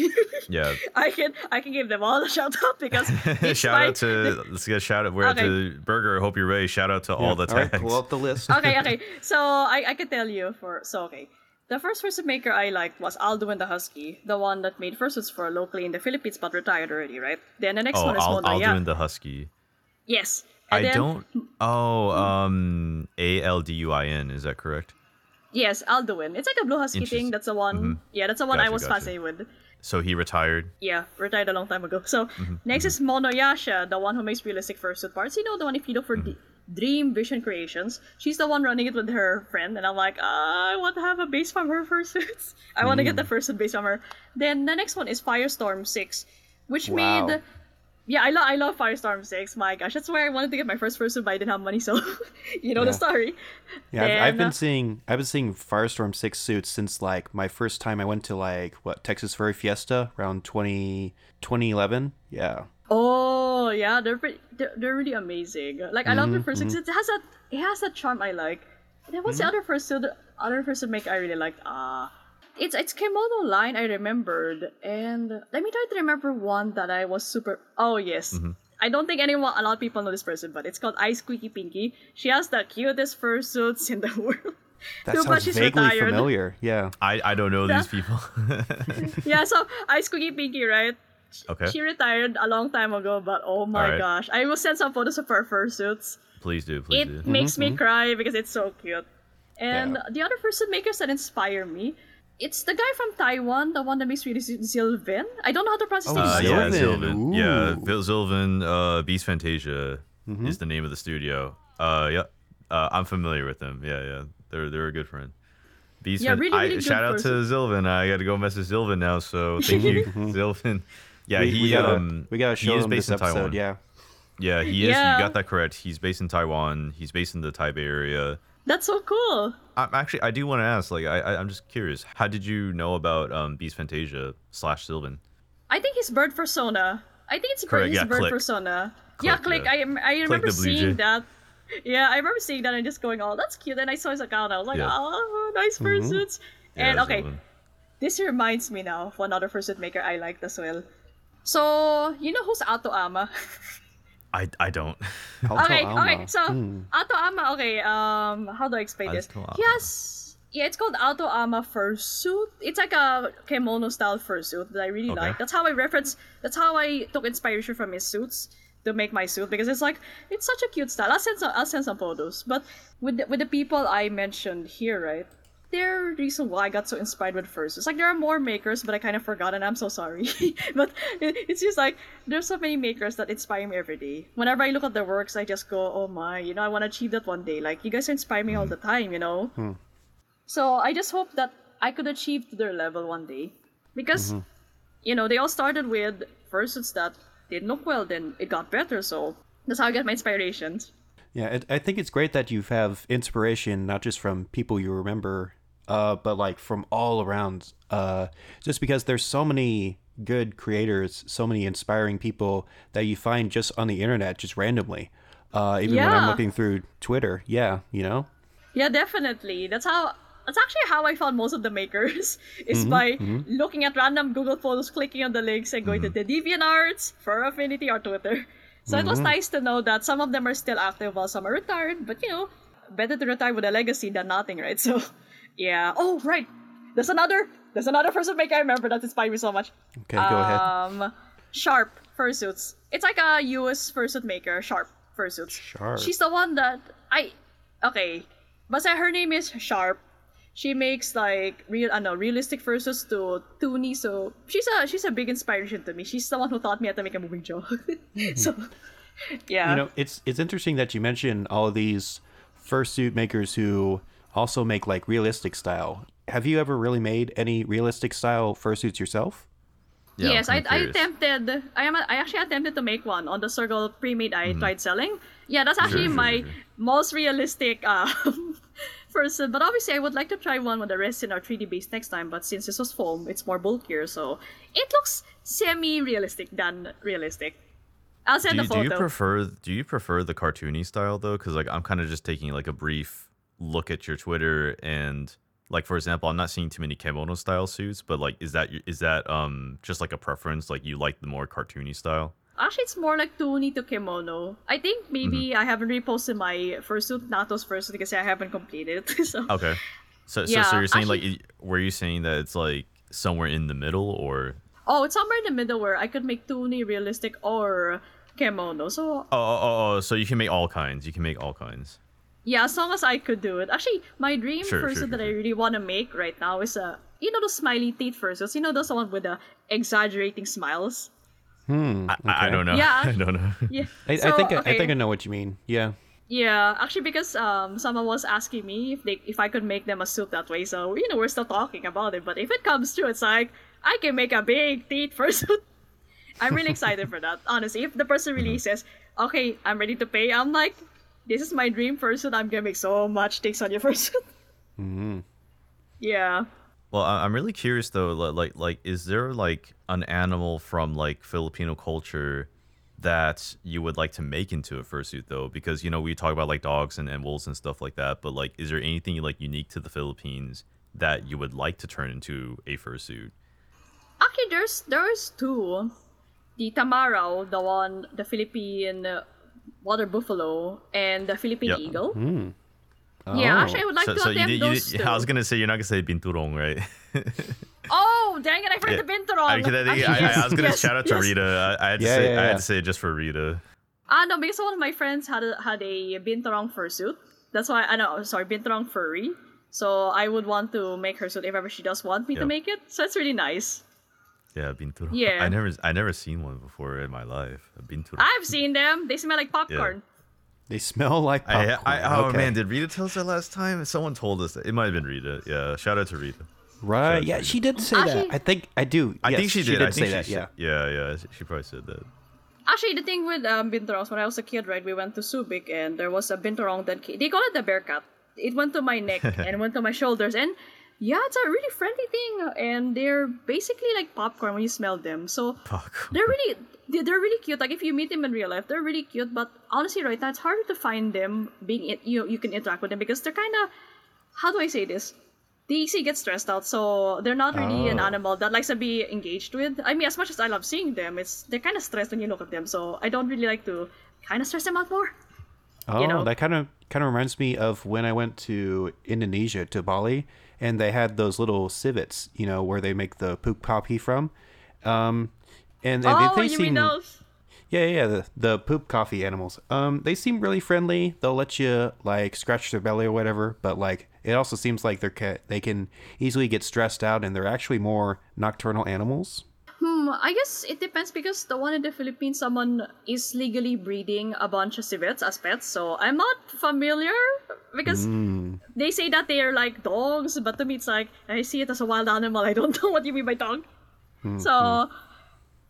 Yeah.
I can I can give them all a shout out because it's
shout
my-
out to let's get a shout out. We're
Okay.
at the burger. Hope you're ready. Shout out to all the
All right,
tags.
pull up the list.
okay, okay. So I, I can tell you for so okay. The first fursuit maker I liked was Aldo Alduin the Husky, the one that made fursuits for locally in the Philippines but retired already, right? Then the next
oh,
one is
I'll, I'll
Monoya.
do the husky.
Yes.
I don't. Oh, um, A L D U I N. Is that correct?
Yes, Alduin. It's like a blue husky thing. That's the one. Yeah, that's the one I was
gotcha.
fascinated with.
So he retired.
Yeah, retired a long time ago. So
Mm-hmm,
next is Monoyasha, the one who makes realistic fursuit parts. You know the one if you look for
Mm-hmm.
D- Dream Vision Creations. She's the one running it with her friend, and I'm like, ah, I want to have a base from her fursuits. I want to get the
Mm.
fursuit base from her. Then the next one is Firestorm Six, which
Wow.
made. Yeah, I love I love Firestorm Six. My gosh, that's where I wanted to get my first fursuit, but I didn't have money, so you know the story.
Yeah, I've, I've been
uh,
seeing I've been seeing Firestorm six suits since like my first time I went to like what Texas Furry Fiesta around 20, 2011. Yeah,
Oh yeah, they're pretty, they're, they're really amazing. Like I love the first
Mm-hmm.
It has that it has that charm I like. Then what's the other first suit? the other first make I really liked? Ah, it's it's Kimono line I remembered, and let me try to remember one that I was super. Oh yes.
Mm-hmm.
I don't think anyone, a lot of people know this person, but it's called Ice Squeaky Pinky. She has the cutest fursuits in the world.
that
Too bad
sounds vaguely
retired.
familiar. Yeah,
I I don't know these people.
yeah, so Ice Squeaky Pinky, right?
okay.
She retired a long time ago, but oh my
Alright.
gosh. I will send some photos of her fursuits.
Please do. Please
it
do.
It makes me cry because it's so cute. And
Yeah.
the other fursuit makers that inspire me, it's the guy from Taiwan, the one that makes really Zilvin. I don't know how to pronounce his
Oh,
name.
Uh, yeah,
Zilvin.
Zilvin. Yeah,
Ooh.
Vil- Zilvin. Uh, Beast Fantasia
Mm-hmm.
is the name of the studio. Uh, yeah, uh, I'm familiar with them. Yeah, yeah, they're they're a good friend. Beast.
Yeah,
Fan-
really,
I,
really good
shout out to
person.
Zilvin. I got to go message Zilvin now. So thank you, Zilvin. Yeah,
we,
he
we gotta
um
we gotta
he is
him
based
this
in Taiwan.
Yeah,
Yeah, he is.
Yeah.
You got that correct. He's based in Taiwan. He's based in the Taipei area.
That's so cool.
I'm actually, I do want to ask. Like, I, I, I'm just curious. How did you know about um, Beast Fantasia slash Sylvan?
I think his bird persona. I think it's bird,
Correct,
his
yeah,
bird
Click.
persona. yeah,
Click,
click.
yeah.
I, I remember seeing that. Yeah, I remember seeing that and just going, "Oh, that's cute." And I saw his account. I was like,
Yeah.
"Oh, nice fursuits."
Yeah,
and okay,
Sylvan.
this reminds me now of another fursuit maker I liked as well. So you know who's Ato Ama?
I, I don't.
Alto
okay,
Alma.
okay. So. Ato Ama. Okay. Um, how do I explain this?
Ato
He
Ama.
has Yeah, it's called Auto Ama fursuit. It's like a kemono style fursuit that I really
Okay.
like. That's how I reference. That's how I took inspiration from his suits to make my suit because it's like it's such a cute style. I'll send some. I'll send some photos. But with the, with the people I mentioned here, right? They're the reason why I got so inspired with fursuits. Like there are more makers, but I kind of forgot, and I'm so sorry. but it's just like there's so many makers that inspire me every day. Whenever I look at their works, I just go, "Oh my, you know, I want to achieve that one day." Like you guys inspire me all hmm. the time, you know. Hmm. So I just hope that I could achieve to their level one day. Because, mm-hmm. you know, they all started with fursuits that didn't look well, then it got better, so that's how I get my inspirations.
Yeah, it, I think it's great that you have inspiration not just from people you remember, uh, but like from all around. Uh, just because there's so many good creators, so many inspiring people that you find just on the internet, just randomly. Uh, even when I'm looking through Twitter, yeah, you know.
Yeah, definitely. That's how. That's actually how I found most of the makers is by looking at random Google photos, clicking on the links, and going to the DeviantArts, FurAffinity, or Twitter. So it was nice to know that some of them are still active while some are retired. But you know, better to retire with a legacy than nothing, right? So, yeah. Oh, right. There's another. There's another person maker I remember that inspired me so much.
Okay, go ahead.
Um, Sharp fursuits. It's like a US fursuit maker, Sharp fursuits.
Sharp.
She's the one that I okay. But her name is Sharp. She makes like real I know realistic fursuits to Toonie, so she's a she's a big inspiration to me. She's the one who taught me how to make a moving jaw. so yeah.
You know, it's it's interesting that you mention all of these fursuit makers who also make like realistic style. Have you ever really made any realistic style fursuits yourself?
Yeah,
yes,
I'm
I, I attempted. I am. I actually attempted to make one on the Circle pre-made I tried selling. Yeah, that's actually
sure,
my
sure.
most realistic um, person. But obviously, I would like to try one with the resin or 3D base next time. But since this was foam, it's more bulkier, so it looks semi-realistic than realistic. I'll send
do
a photo.
do you prefer do you prefer the cartoony style though because like i'm kind of just taking like a brief look at your twitter and like for example i'm not seeing too many kemono style suits but like is that is that um just like a preference like you like the more cartoony style
Actually, it's more like tuni to kemono. I think maybe I haven't reposted my fursuit, Natto's fursuit, because I haven't completed it. so
okay so so,
Yeah,
so you're saying like
actually-
it- were you saying that it's like somewhere in the middle or
Oh, it's somewhere in the middle where I could make tuni realistic or kemono. So
oh, oh oh oh so you can make all kinds you can make all kinds
yeah, as long as I could do it. Actually, my dream
Sure,
fursuit
sure,
that
sure,
I really want to make right now is a you know those smiley teeth fursuits. You know those one with the exaggerating smiles.
Hmm.
I, I don't know
Yeah.
i don't know
Yeah.
I, I think I, I think I know what you mean. Yeah.
Yeah, actually, because um, someone was asking me if they if I could make them a suit that way. So you know, we're still talking about it. But if it comes true, it's like I can make a big teeth fursuit. I'm really excited for that. Honestly, if the person really
Mm-hmm.
says, "Okay, I'm ready to pay," I'm like, "This is my dream person. I'm gonna make so much takes on your fursuit."
hmm
yeah.
Well, I- I'm really curious though. Like, like, is there like an animal from like Filipino culture that you would like to make into a fursuit though? Because you know we talk about like dogs and, and wolves and stuff like that, but like, is there anything like unique to the Philippines that you would like to turn into a fursuit?
Actually, there's there's two. The Tamarao, the one, the Philippine water buffalo, and the Philippine
Yep.
eagle. Yeah,
Oh.
actually, I would like
so,
to
so you, did- you,
those
did-
two.
I was gonna say you're not gonna say binturong, right?
Oh, dang it! I forgot
Yeah.
the binturong.
I, I, I,
yes,
I was gonna
yes,
shout out to
yes.
Rita. I, I had to
Yeah,
say
yeah,
I had to say it just for Rita.
Ah, no, because one of my friends had a, had a binturong fursuit. That's why I know. Sorry, binturong furry. So I would want to make her suit if ever she does want me to make it. So it's really nice.
Yeah, binturong.
Yeah.
I never I never seen one before in my life. A binturong.
I've seen them. They smell like popcorn. Yeah.
They smell like
I,
popcorn.
I, oh
okay.
man, did Rita tell us that last time? Someone told us that. It might have been Rita. Yeah, shout out to Rita.
Right.
Shout
Yeah,
to
she did say
Actually-
that. I think I do.
I
Yes,
think she did. I think
say
she
that.
said-
Yeah.
yeah, yeah. She probably said that.
Actually, the thing with um, binturongs, when I was a kid, right, we went to Subic and there was a binturong that ca- they call it the bear cat. It went to my neck and went to my shoulders, and yeah, it's a really friendly thing. And they're basically like popcorn when you smell them. So
Fuck.
they're really they- they're really cute. Like if you meet them in real life, they're really cute. But honestly, right now it's harder to find them being it. You you can interact with them because they're kind of how do I say this? They easily get stressed out, so they're not really an
Oh.
animal that likes to be engaged with. I mean, as much as I love seeing them, it's they're kind of stressed when you look at them. So I don't really like to kind of stress them out more.
Oh,
You know?
that kind of kind of reminds me of when I went to Indonesia to Bali, and they had those little civets, you know, where they make the poop coffee from. Um, and, and
oh,
they, they
you
seem
mean those?
yeah, yeah, the, the poop coffee animals. Um, they seem really friendly. They'll let you like scratch their belly or whatever, but like it also seems like they're ca- they can easily get stressed out, and they're actually more nocturnal animals.
Hmm, I guess it depends because the one in the Philippines, someone is legally breeding a bunch of civets as pets, so I'm not familiar because hmm. they say that they are like dogs, but to me it's like I see it as a wild animal. I don't know what you mean by dog. Hmm, so hmm.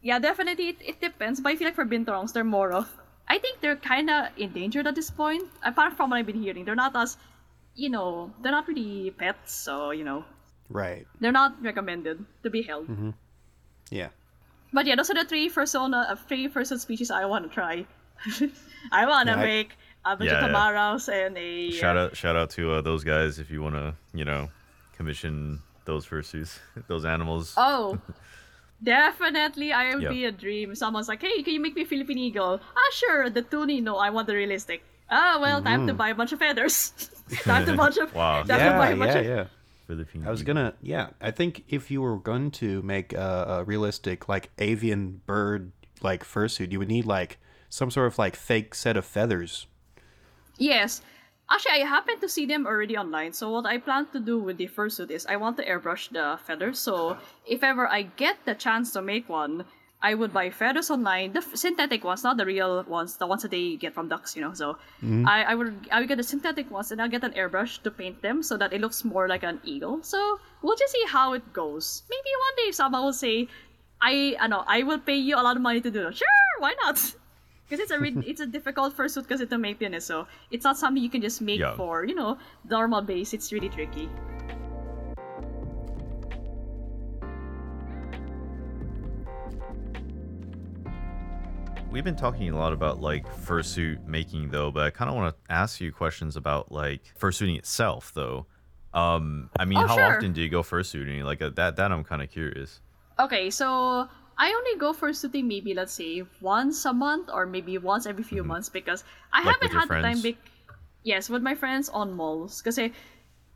yeah, definitely it, it depends. But I feel like for binturongs, they're more of I think they're kind of endangered at this point. Apart from what I've been hearing, they're not as you know they're not really pets, so you know
Right.
they're not recommended to be held. Mm-hmm.
Yeah.
But yeah, those are the three fursona, uh, three fursuit species I want to try. I want to
Yeah,
make a bunch
Yeah,
of
yeah.
and a
Shout out, shout out to uh, those guys if you want to, you know, commission those fursuits, those animals.
Oh, definitely, I would
Yeah.
be a dream. Someone's like, "Hey, can you make me a Philippine eagle?" Ah, sure. The tuni, no, I want the realistic. Ah, well, time to buy a bunch of feathers. time to bunch of
Wow.
time to buy
Yeah,
a bunch
yeah,
of
yeah.
Philippine.
I was
eagle.
gonna, yeah. I think if you were going to make a, a realistic, like avian bird, like fursuit, you would need like some sort of like fake set of feathers.
Yes. Actually, I happen to see them already online. So what I plan to do with the fursuit is I want to airbrush the feathers. So if ever I get the chance to make one, I would buy feathers online, the f- synthetic ones, not the real ones, the ones that they get from ducks, you know. So I, I would I would get the synthetic ones and I'll get an airbrush to paint them so that it looks more like an eagle. So we'll just see how it goes. Maybe one day someone will say, I I know I will pay you a lot of money to do that. Sure, why not? Because it's a re- it's a difficult fursuit kasi to make din eh. So it's not something you can just make
Yeah.
for you know normal base. It's really tricky.
We've been talking a lot about like fursuit making though, but I kind of want to ask you questions about like fursuiting itself though. Um, I mean,
Oh,
how
sure.
often do you go fursuiting? Like uh, that, that I'm kind of curious.
Okay, so I only go fursuiting maybe let's say once a month or maybe once every few months because I
Mm-hmm. Like
haven't had the time.
friends?
Bec- yes, with my friends on malls. Because I,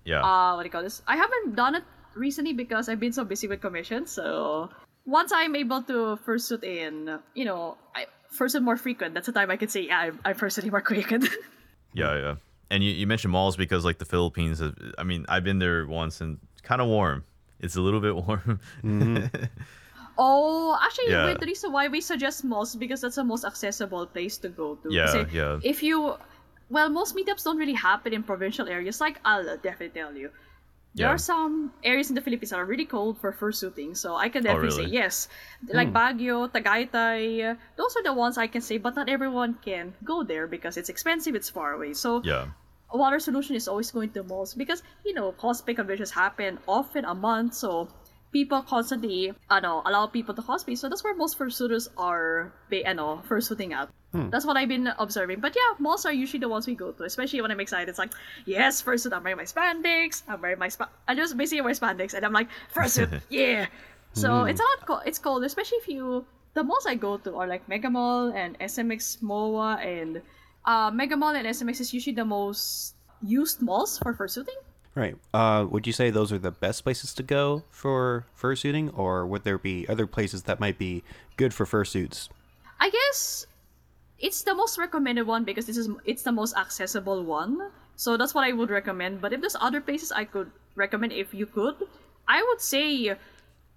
Yeah.
uh, what do you call this? I haven't done it recently because I've been so busy with commissions. So once I'm able to fursuit in, you know, I fursuit more frequent. That's the time I can say, yeah, I'm, I'm fursuiting more frequent.
Yeah, yeah. And you, you mentioned malls because like the Philippines. I mean, I've been there once and kind of warm. It's a little bit warm. Mm-hmm.
Oh, actually,
Yeah.
wait, the reason why we suggest malls because that's the most accessible place to go to.
Yeah,
Kasi
yeah.
If you, well, most meetups don't really happen in provincial areas. Like I'll definitely tell you, there
Yeah.
are some areas in the Philippines that are really cold for fursuiting. So I can oh, definitely
really?
say yes, like hmm. Baguio, Tagaytay. Those are the ones I can say, but not everyone can go there because it's expensive. It's far away. So
yeah.
a water solution is always going to malls because you know cosplay conventions happen often a month so people constantly ano, allow people to cosplay so that's where most fursuiters are ba- ano, fursuiting at that's what I've been observing. But yeah malls are usually the ones we go to especially when I'm excited. It's like yes fursuit I'm wearing my spandex I'm wearing my spa- I just basically wear spandex and I'm like fursuit yeah. So it's a lot co- it's cold especially if you the malls I go to are like Mega Mall and SMX MOA and uh, Mega Mall and SMX is usually the most used malls for fursuiting.
Right. Uh, would you say those are the best places to go for fursuiting, or would there be other places that might be good for fursuits?
I guess it's the most recommended one because this is it's the most accessible one. So that's what I would recommend. But if there's other places I could recommend if you could, I would say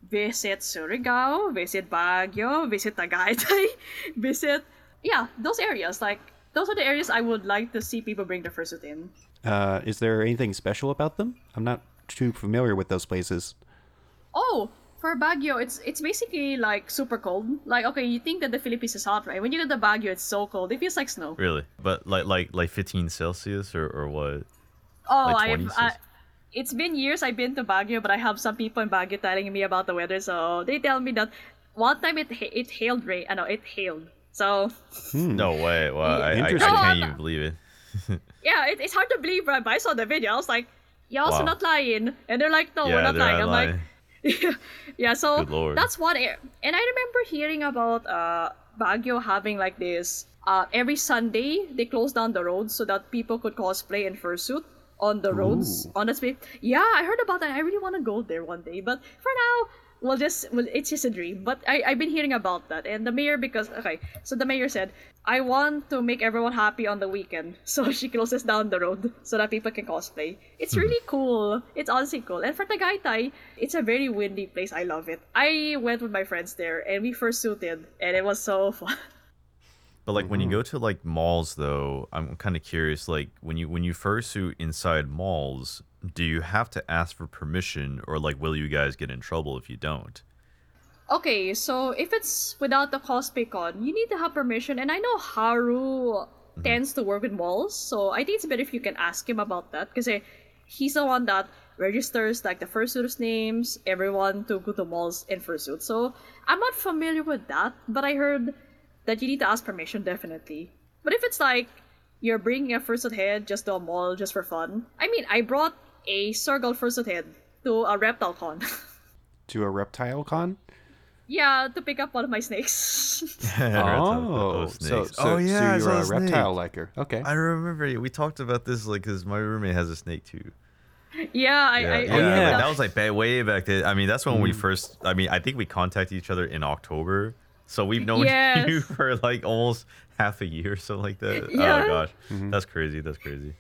visit Surigao, visit Baguio, visit Tagaytay, visit yeah, those areas. Like those are the areas I would like to see people bring their fursuit in.
Uh, is there anything special about them? I'm not too familiar with those places.
Oh, for Baguio, it's it's basically like super cold. Like okay, you think that the Philippines is hot, right? When you get to Baguio, it's so cold. It feels like snow.
Really, but like like like 15 Celsius or or what?
Oh,
Like
I've I, it's been years I've been to Baguio, but I have some people in Baguio telling me about the weather. So they tell me that one time it it hailed rain. I know it hailed. So
No way. Well, I, I, I can't even believe it.
yeah, it, it's hard to believe, but I saw the video. I was like, "Y'all also
Wow.
not lying," and they're like, "No,
Yeah,
we're not lying." I'm like, yeah, so that's one. ar- And I remember hearing about uh, Baguio having like this. Uh, every Sunday they close down the roads so that people could cosplay in fursuit on the roads
Ooh.
on the space. Yeah, I heard about that. I really want to go there one day, but for now, we'll just well, it's just a dream. But I I've been hearing about that, and the mayor because okay, so the mayor said I want to make everyone happy on the weekend, so she closes down the road so that people can cosplay. It's hmm. really cool. It's honestly cool. And for Tagaytay, it's a very windy place. I love it. I went with my friends there, and we first fursuited, and it was so fun.
But like when you hmm. go to like malls though, I'm kind of curious like when you when you fursuit inside malls, do you have to ask for permission or like will you guys get in trouble if you don't?
Okay, so if it's without the cosplay con, you need to have permission, and I know Haru mm-hmm. tends to work with malls, so I think it's better if you can ask him about that because eh, he's the one that registers like the fursuiters' names, everyone to go to malls in fursuit. So I'm not familiar with that, but I heard that you need to ask permission definitely. But if it's like you're bringing a fursuit head just to a mall just for fun, I mean, I brought a circle fursuit head to a reptile con.
To a reptile con?
Yeah, to pick up one of my snakes.
Oh, so, so,
oh yeah,
so you're a
snake.
reptile liker. Okay.
I remember we talked about this like because my roommate has a snake too.
yeah, I,
Yeah,
I,
yeah, oh,
I
yeah.
like,
that-
that was like ba- way back then. I mean, that's when we mm. first. I mean, I think we contacted each other in October, so we've known
Yes.
you for like almost half a year, or something like that.
Yeah.
Oh gosh, mm-hmm. that's crazy. That's crazy.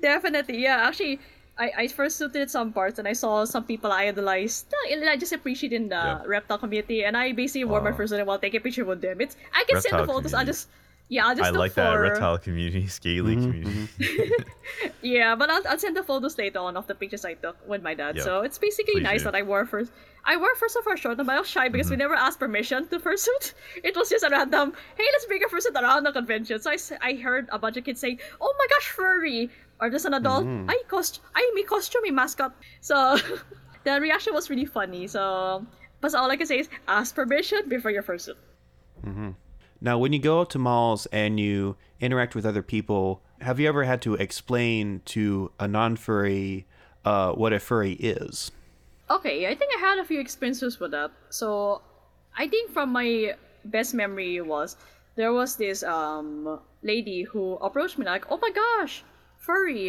definitely. Yeah, actually, I, I first suited some parts and I saw some people I idolized. uh, I just appreciate in the
Yeah.
reptile community, and I basically wore my
first
fursuit while taking a picture with them. It's I can send the
Reptile
photos. I
community.
just yeah, I just
I
look
like
for
that reptile community, scaly community.
yeah, but I'll, I'll send the photos later on of the pictures I took with my dad.
Yeah.
So it's basically
Please
nice
do.
that I wore first. I wore first of our short, but I was shy because we never asked permission to fursuit. It was just a random, hey, let's bring a fursuit around the convention. So I, I heard a bunch of kids saying, oh my gosh, furry. Or just an adult, I cost, I may costume, may mascot. So the reaction was really funny. So, but all I can say is ask permission before your fursuit.
Now, when you go out to malls and you interact with other people, have you ever had to explain to a non-furry uh, what a furry is?
Okay, I think I had a few experiences with that. So, I think from my best memory was there was this um lady who approached me like, "Oh my gosh, furry!"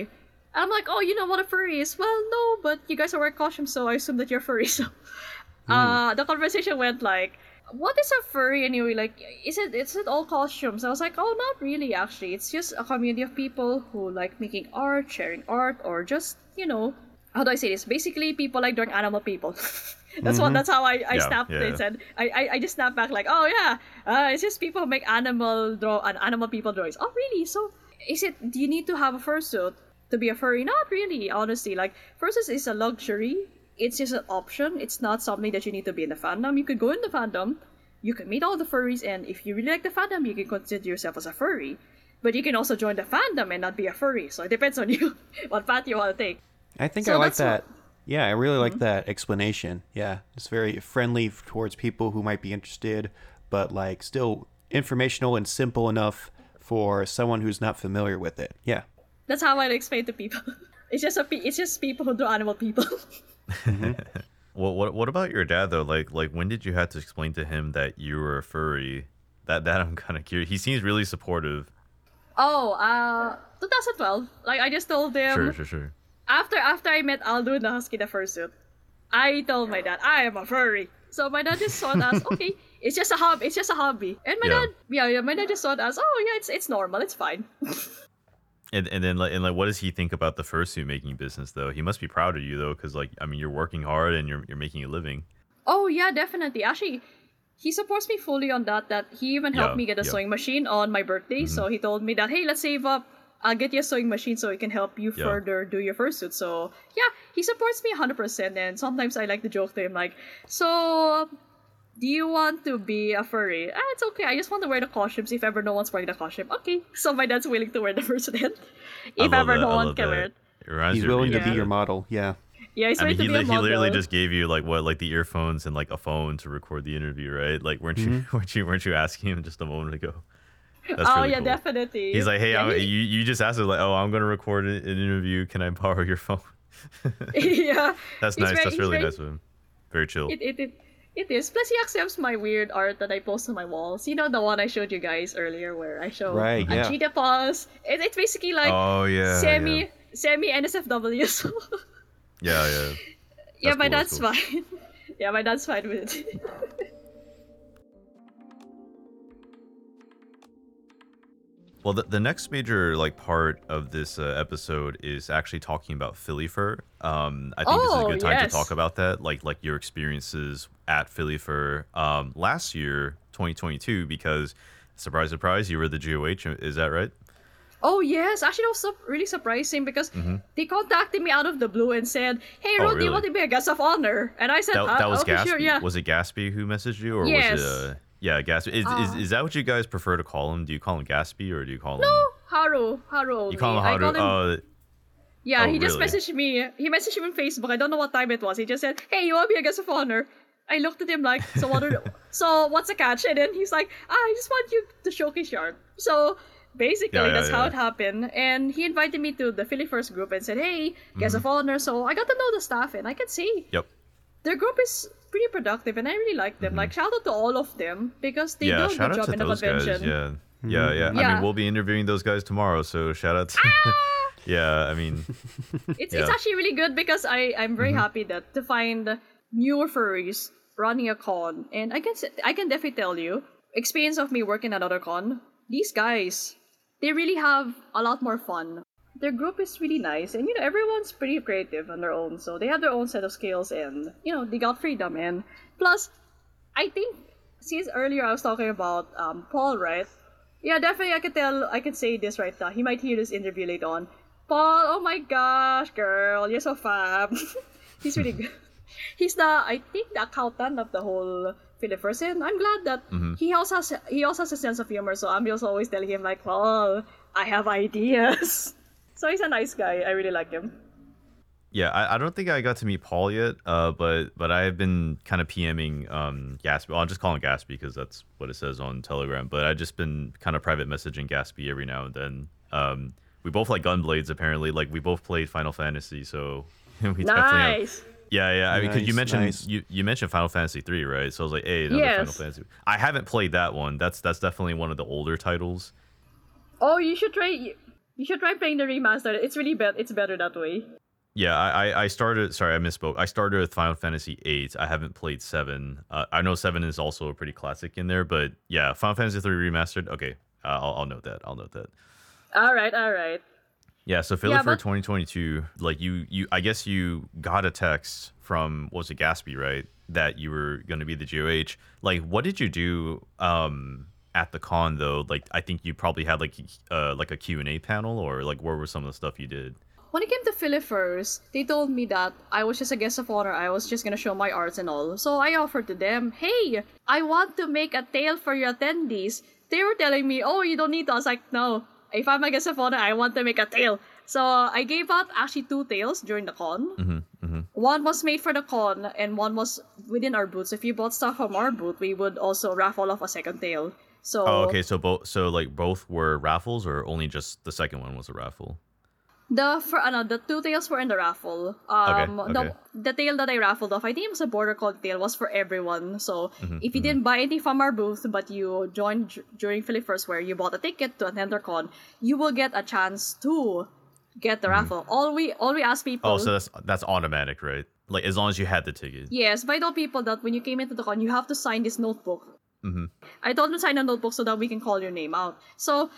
And I'm like, "Oh, you know what a furry is?" Well, no, but you guys are wearing costumes, so I assume that you're furry. So, uh, the conversation went like, "What is a furry anyway? Like, is it is it all costumes?" I was like, "Oh, not really. Actually, it's just a community of people who like making art, sharing art, or just you know." How do I say this? Basically, people like drawing animal people. that's what. That's how I, I
Yeah,
snapped
yeah,
it. And I, I, I just snapped back like, oh yeah, uh, it's just people who make animal draw and animal people drawings. Oh really? So is it? Do you need to have a fursuit to be a furry? Not really, honestly. Like fursuit is a luxury. It's just an option. It's not something that you need to be in the fandom. You could go in the fandom. You can meet all the furries, and if you really like the fandom, you can consider yourself as a furry. But you can also join the fandom and not be a furry. So it depends on you what path you want to take.
I think
So
I like
that's what-
that. Yeah, I really like mm-hmm. that explanation. Yeah, it's very friendly towards people who might be interested, but like still informational and simple enough for someone who's not familiar with it. Yeah.
That's how I explain to people. It's just a pe- it's just people who draw animal people.
Well, what what about your dad though? Like like when did you have to explain to him that you were a furry? That that I'm kind of curious. He seems really supportive.
oh, uh, 2012. Like I just told him
Sure, sure, sure.
after after I met Alduin the Husky the fursuit, I told my dad I am a furry. So my dad just saw it as okay, it's just a hobby. It's just a hobby. And my
Yeah.
dad, yeah, yeah, my dad just saw it as oh yeah, it's it's normal. It's fine.
And and then like and like what does he think about the fursuit making business though? He must be proud of you though, because like I mean you're working hard and you're you're making a living.
Oh yeah, definitely. Actually, he supports me fully on that. That he even helped
Yeah,
me get a
yeah.
sewing machine on my birthday. So mm-hmm. he told me that hey, let's save up. I'll get you a sewing machine so it can help you
Yeah.
further do your fursuit. So yeah, he supports me 100%. And sometimes I like to joke to him like, so do you want to be a furry? Ah, it's okay. I just want to wear the costumes if ever no one's wearing the costume. Okay. So my dad's willing to wear the fursuit then. If ever
that,
no
I
one can
that.
wear it.
It
He's willing to be
Yeah.
your model. Yeah.
Yeah, he's
I mean,
ready
he,
to be a
li- he literally just gave you like what, like the earphones and like a phone to record the interview, right? Like, weren't you, weren't you, weren't you asking him just a moment ago? That's
oh
really
yeah,
cool.
definitely.
He's like, hey,
Yeah, he-
you, you just asked him like, oh, I'm gonna record an an interview. Can I borrow your phone?
yeah.
That's
He's
nice.
very-
That's really
very-
nice of him. very chill.
It, it, it, it is. Plus, he accepts my weird art that I post on my walls. You know the one I showed you guys earlier, where I show
Right,
a
yeah.
It, it's basically like
oh yeah,
semi
yeah,
semi NSFW. So
yeah, yeah.
yeah,
That's
my
cool, that's
dad's fine. yeah, my dad's fine with it.
Well, the, the next major like part of this uh, episode is actually talking about Philifur. Um, I think this is a
Oh,
good time
yes.
to talk about that, like like your experiences at Philifur um, last year, 2022, because surprise, surprise, you were the GOH. Is that right?
Oh yes, actually that was really surprising because they contacted me out of the blue and said, "Hey,
Mm-hmm. Oh,
Ruth, do you want to be a guest of honor?" And I said,
That,
"Uh,
that was
okay,
Gatsby.
sure, yeah."
Was it Gatsby who messaged you, or
Yes.
was it? Uh, yeah, Gatsby. Is,
Uh,
is, is that what you guys prefer to call him? Do you call him Gatsby or do you call him?
No, Haru, Haru. Only.
You call him Haru.
call him-
Uh,
Yeah,
Oh,
he just
really?
messaged me. He messaged me on Facebook. I don't know what time it was. He just said, "Hey, you want to be a guest of honor?" I looked at him like, "So what? Are, so what's the catch?" And then he's like, ah, "I just want you to showcase your art." So basically,
Yeah, yeah,
that's how it happened. And he invited me to the Philifurs group and said, "Hey, guest
Mm-hmm.
of honor." So I got to know the staff, and I can see
yep.
their group is pretty productive, and I really like them. Like shout out to all of them because they
Mm-hmm. yeah,
do a good job in the
those guys.
convention.
Yeah, yeah, yeah. I mean, we'll be interviewing those guys tomorrow, so shout out to. yeah, I mean,
It's
Yeah.
it's actually really good because I I'm very happy that to find newer furries running a con, and I can I can definitely tell you experience of me working at other con. These guys, they really have a lot more fun. Their group is really nice, and you know everyone's pretty creative on their own, so they have their own set of skills, and you know they got freedom. And plus, I think since earlier I was talking about um, Paul, right? Yeah, definitely. I could tell. I could say this right now. He might hear this interview later on. Paul, oh my gosh, girl, you're so fab. He's really good. He's the, I think, the accountant of the whole Philippines, and I'm glad that he also has he also has a sense of humor. So I'm just always telling him like, Paul, I have ideas. So he's a nice guy. I really like him.
yeah, I, I don't think I got to meet Paul yet, uh, but but I have been kind of PMing um Gatsby. Well, I'll just call him Gatsby because that's what it says on Telegram. But I've just been kind of private messaging Gatsby every now and then. Um, we both like Gunblades apparently. Like we both played Final Fantasy, so we definitely have
Nice.
Yeah, yeah. I mean, because you mentioned
nice.
you, you mentioned Final Fantasy three, right? So I was like, hey, another Final Fantasy. I haven't played that one. That's that's definitely one of the older titles.
Oh, you should try. You should try playing the remastered. It's really better. It's better that way.
Yeah, I, I- I started. Sorry, I misspoke. I started with Final Fantasy eight. I haven't played seven. Uh, I know seven is also a pretty classic in there, but yeah, Final Fantasy three remastered. Okay, uh, I'll, I'll note that. I'll note that.
All right, all right.
Yeah, so Philly
Yeah,
for
but-
2022, like you, you, I guess you got a text from was it, Gatsby, right? That you were going to be the GOH. Like, what did you do um, at the con though? Like, I think you probably had like uh, like a Q and A panel, or like where were some of the stuff you did?
When it came to Philifurs, they told me that I was just a guest of honor. I was just gonna show my arts and all. So I offered to them, hey, I want to make a tale for your attendees. They were telling me, oh, you don't need to. I was like, no. If I'm a guest of honor, I want to make a tail. So I gave out actually two tails during the con.
Mm-hmm,
One was made for the con, and one was within our booths. If you bought stuff from our booth, we would also raffle off a second tail. So
Oh, okay. So both, so like both were raffles, or only just the second one was a raffle?
The for ano, the two tails were in the raffle. Um
Okay,
the
okay.
the tail that I raffled off, I think it was a border collie tail, was for everyone. So
Mm-hmm,
if you didn't buy anything from our booth, but you joined dur- during Philifurs where you bought a ticket to attend our con, you will get a chance to get the raffle. All we all we ask people
Mm-hmm. Oh, so that's that's automatic, right? Like as long as you had the ticket.
Yes, but I told people that when you came into the con, you have to sign this notebook.
Mhm.
I told them to sign a notebook so that we can call your name out. So,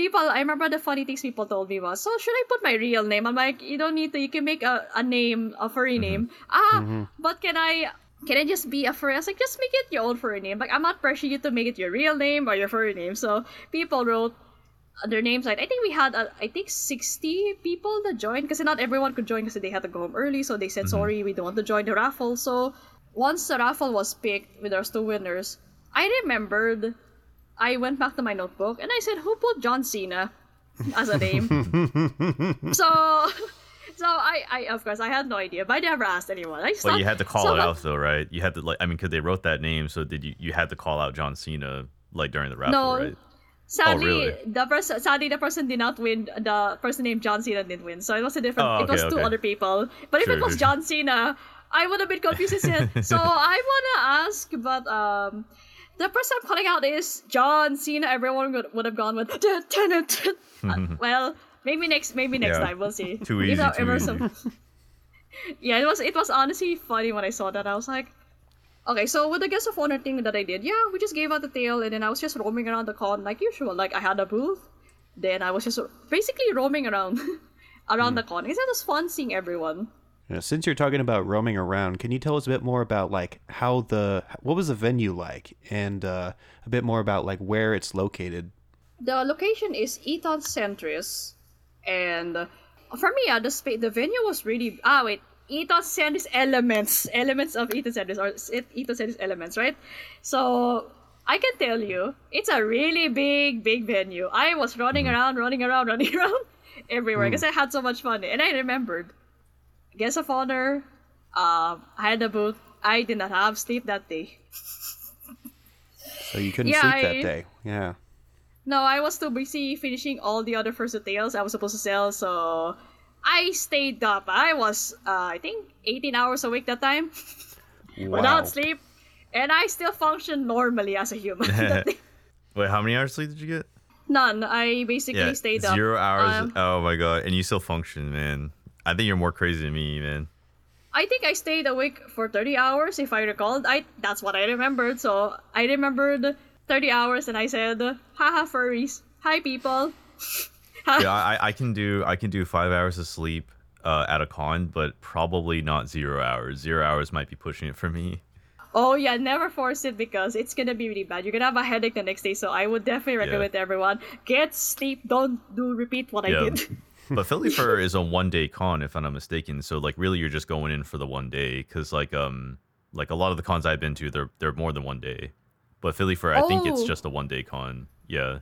people, I remember the funny things people told me was, so should I put my real name? I'm like, you don't need to. You can make a, a name, a furry name. Ah, but can I? Can I just be a furry? I was like, just make it your own furry name. Like, I'm not pressuring you to make it your real name or your furry name. So, people wrote their names Like, I think we had, uh, I think, 60 people that joined because not everyone could join because they had to go home early. So they said, sorry, we don't want to join the raffle. So once the raffle was picked with our two winners, I remembered I went back to my notebook and I said, who put John Cena as a name? so. So I, I, of course, I had no idea, but I never asked anyone. I just
But
thought-
you had to call
so
it out though, right? You had to like, I mean, because they wrote that name, so did you? You had to call out John Cena like during the raffle,
No,
right?
Sadly,
really?
the person sadly the person did not win. The person named John Cena didn't win, so it was a different.
Oh,
it was
okay,
two
okay.
other people. But if it was
sure,
John Cena, I would have been confused instead. so I wanna ask, but um, the person I'm calling out is John Cena. Everyone would, would have gone with Tenet. Uh, well, maybe next, maybe next
Yeah.
time we'll see.
Too easy,
know,
too
it
easy.
some- yeah, it was it was honestly funny when I saw that. I was like, okay, so with the guest of honor thing that I did, yeah, we just gave out the tail, and then I was just roaming around the con like usual. Like I had a booth, then I was just basically roaming around around the con. It was fun seeing everyone.
Know, since you're talking about roaming around, can you tell us a bit more about like how the what was the venue like, and uh, a bit more about like where it's located?
The location is Eton Centris, and uh, for me, uh, the spa- the venue was really ah wait. Eton Centris elements, elements of Eton Centris, or Eton Centris elements, right? So I can tell you, it's a really big, big venue. I was running around, running around, running around everywhere because I had so much fun. And I remembered, guest of honor, um, I had a booth. I did not have sleep that day.
So you couldn't
Yeah,
sleep
I-
that day. Yeah.
No, I was too busy finishing all the other first details I was supposed to sell, so I stayed up. I was, uh, I think, 18 hours awake that time
Wow.
without sleep, and I still function normally as a human. that day.
Wait, how many hours sleep did you get?
None. I basically
Yeah,
stayed up.
zero hours.
Um,
oh my god, and you still function, man. I think you're more crazy than me, man.
I think I stayed awake for 30 hours, if I recall. I That's what I remembered, so I remembered 30 hours, and I said, haha, furries. Hi, people.
Yeah, I, I can do I can do five hours of sleep uh, at a con, but probably not zero hours. Zero hours might be pushing it for me.
Oh yeah, never force it because it's gonna be really bad. You're gonna have a headache the next day, so I would definitely recommend to everyone get sleep. Don't do repeat what I did.
But Philly Fur is a one day con, if I'm not mistaken. So like, really, you're just going in for the one day, because like um like a lot of the cons I've been to, they're they're more than one day. But Philifur, I think it's
Oh.
just a one day con. Yeah.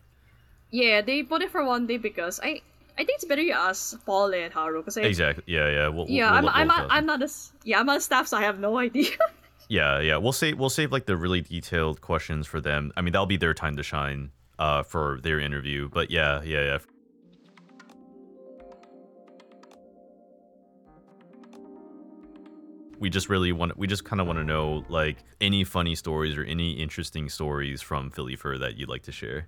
yeah, they put it for one day because I I think it's better you ask Paul and Haru because
Exactly. Yeah, yeah. We'll,
yeah
we'll,
I'm
we'll,
I'm a, I'm not a yeah I'm on staff so I have no idea.
Yeah, yeah. We'll save we'll save like the really detailed questions for them. I mean, that'll be their time to shine uh for their interview. But yeah, yeah, yeah. We just really want we just kind of want to know like any funny stories or any interesting stories from Philly Fur that you'd like to share.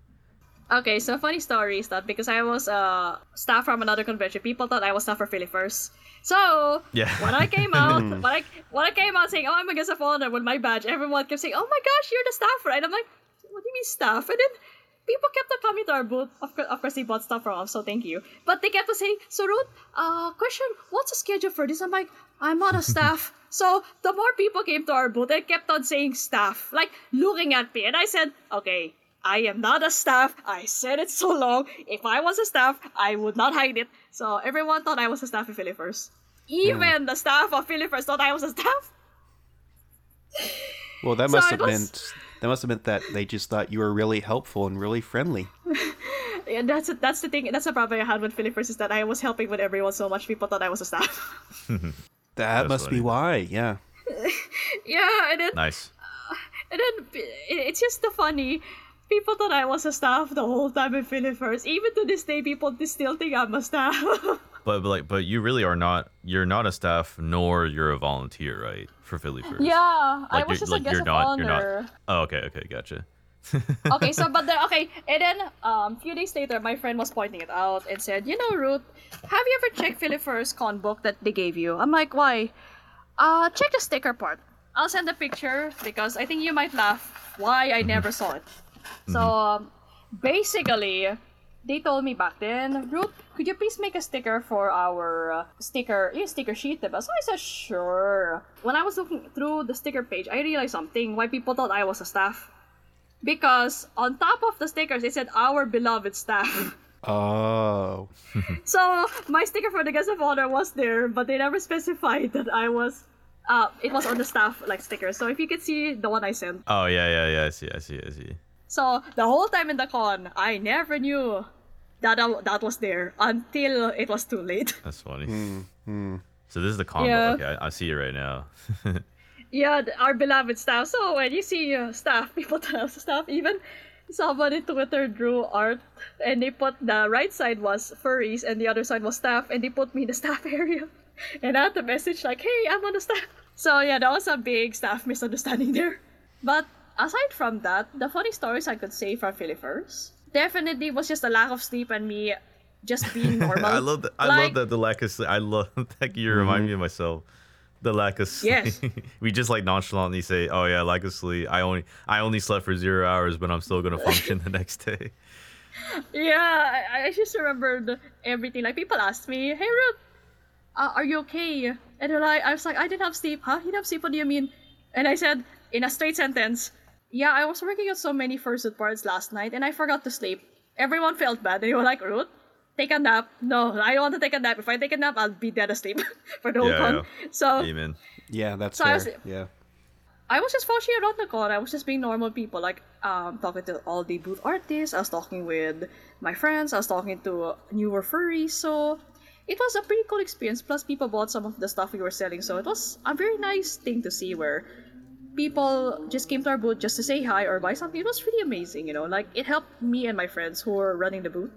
okay, so funny story is that because I was uh staff from another convention, people thought I was staff for Philifurs. So
Yeah.
when I came out, when I when I came out saying, "Oh, I'm a guest of honor" with my badge, everyone kept saying, "Oh my gosh, you're the staffer," and I'm like, "What do you mean staff?" And then people kept on coming to our booth. Of course, of course, they bought stuff from us, so thank you. But they kept on saying, "So Ruth, uh, question, what's the schedule for this?" I'm like, "I'm not a staff." So the more people came to our booth, they kept on saying staff, like looking at me, and I said, "Okay." I am not a staff. I said it so long. If I was a staff, I would not hide it. So everyone thought I was a staff of Philifurs. Even the staff of Philly thought I was a staff.
Well, that must
it
have
was-
meant that must have meant that they just thought you were really helpful and really friendly.
Yeah, that's that's the thing. That's the problem I had with Philly is that I was helping with everyone so much. People thought I was a staff.
That
That's
must be why. Yeah.
yeah, and then
Nice.
Uh, and then it's just the funny. People thought I was a staff the whole time in Philifurs. Even to this day, people still think I'm a staff.
But, but like but you really are not you're not a staff nor you're a volunteer, right? For Philifurs.
yeah, I
Like,
was
you're-
just
like,
a guest
you're
of
not-
honor.
you're not- Oh, okay, okay, gotcha.
Okay, so but then okay, and then um, a few days later, my friend was pointing it out and said, "You know, Ruth, have you ever checked Philip con book that they gave you?" I'm like, "Why?" Uh, check the sticker part. I'll send a picture because I think you might laugh why I never saw it. So um, basically, they told me back then, Ruth, could you please make a sticker for our uh, sticker, yeah, sticker sheet? diba? So I said, sure. When I was looking through the sticker page, I realized something why people thought I was a staff because on top of the stickers it said our beloved staff.
Oh.
so my sticker for the guest of honor was there, but they never specified that I was. Uh, it was on the staff like sticker. So if you could see the one I sent.
Oh yeah, yeah, yeah. I see, I see, I see.
So the whole time in the con, I never knew that I- that was there until it was too late.
That's funny. So this is the combo.
Yeah.
Okay, I, I see it right now.
yeah, our beloved staff. So when you see uh, staff, people tell us staff, even somebody Twitter drew art and they put the right side was furries and the other side was staff and they put me in the staff area. And I had the message like, hey, I'm on the staff. So yeah, that was a big staff misunderstanding there. But aside from that, the funny stories I could say from Philifurs definitely was just a lack of sleep and me just being normal.
I love that. I
Like-
love that the lack of sleep. I love that you remind me of myself. The lack of sleep.
Yes.
we just like nonchalantly say, "Oh yeah, lack of sleep. I only I only slept for zero hours, but I'm still gonna function the next day."
Yeah, I, I just remembered everything. Like people asked me, "Hey Ruth, uh, are you okay?" And then I, I was like, "I didn't have sleep." Huh? You didn't have sleep? What do you mean? And I said in a straight sentence, "Yeah, I was working on so many fursuit parts last night, and I forgot to sleep." Everyone felt bad. They were like, "Ruth, take a nap." No, I don't want to take a nap. If I take a nap, I'll be dead asleep for the whole
Yeah,
con.
yeah.
So
Amen.
Yeah, that's
So I was-
yeah.
I was just watching around the con. I was just being normal people, like um, talking to all the booth artists. I was talking with my friends. I was talking to newer furries. So it was a pretty cool experience. Plus, people bought some of the stuff we were selling. So it was a very nice thing to see where people just came to our booth just to say hi or buy something. It was really amazing, you know. Like it helped me and my friends who were running the booth.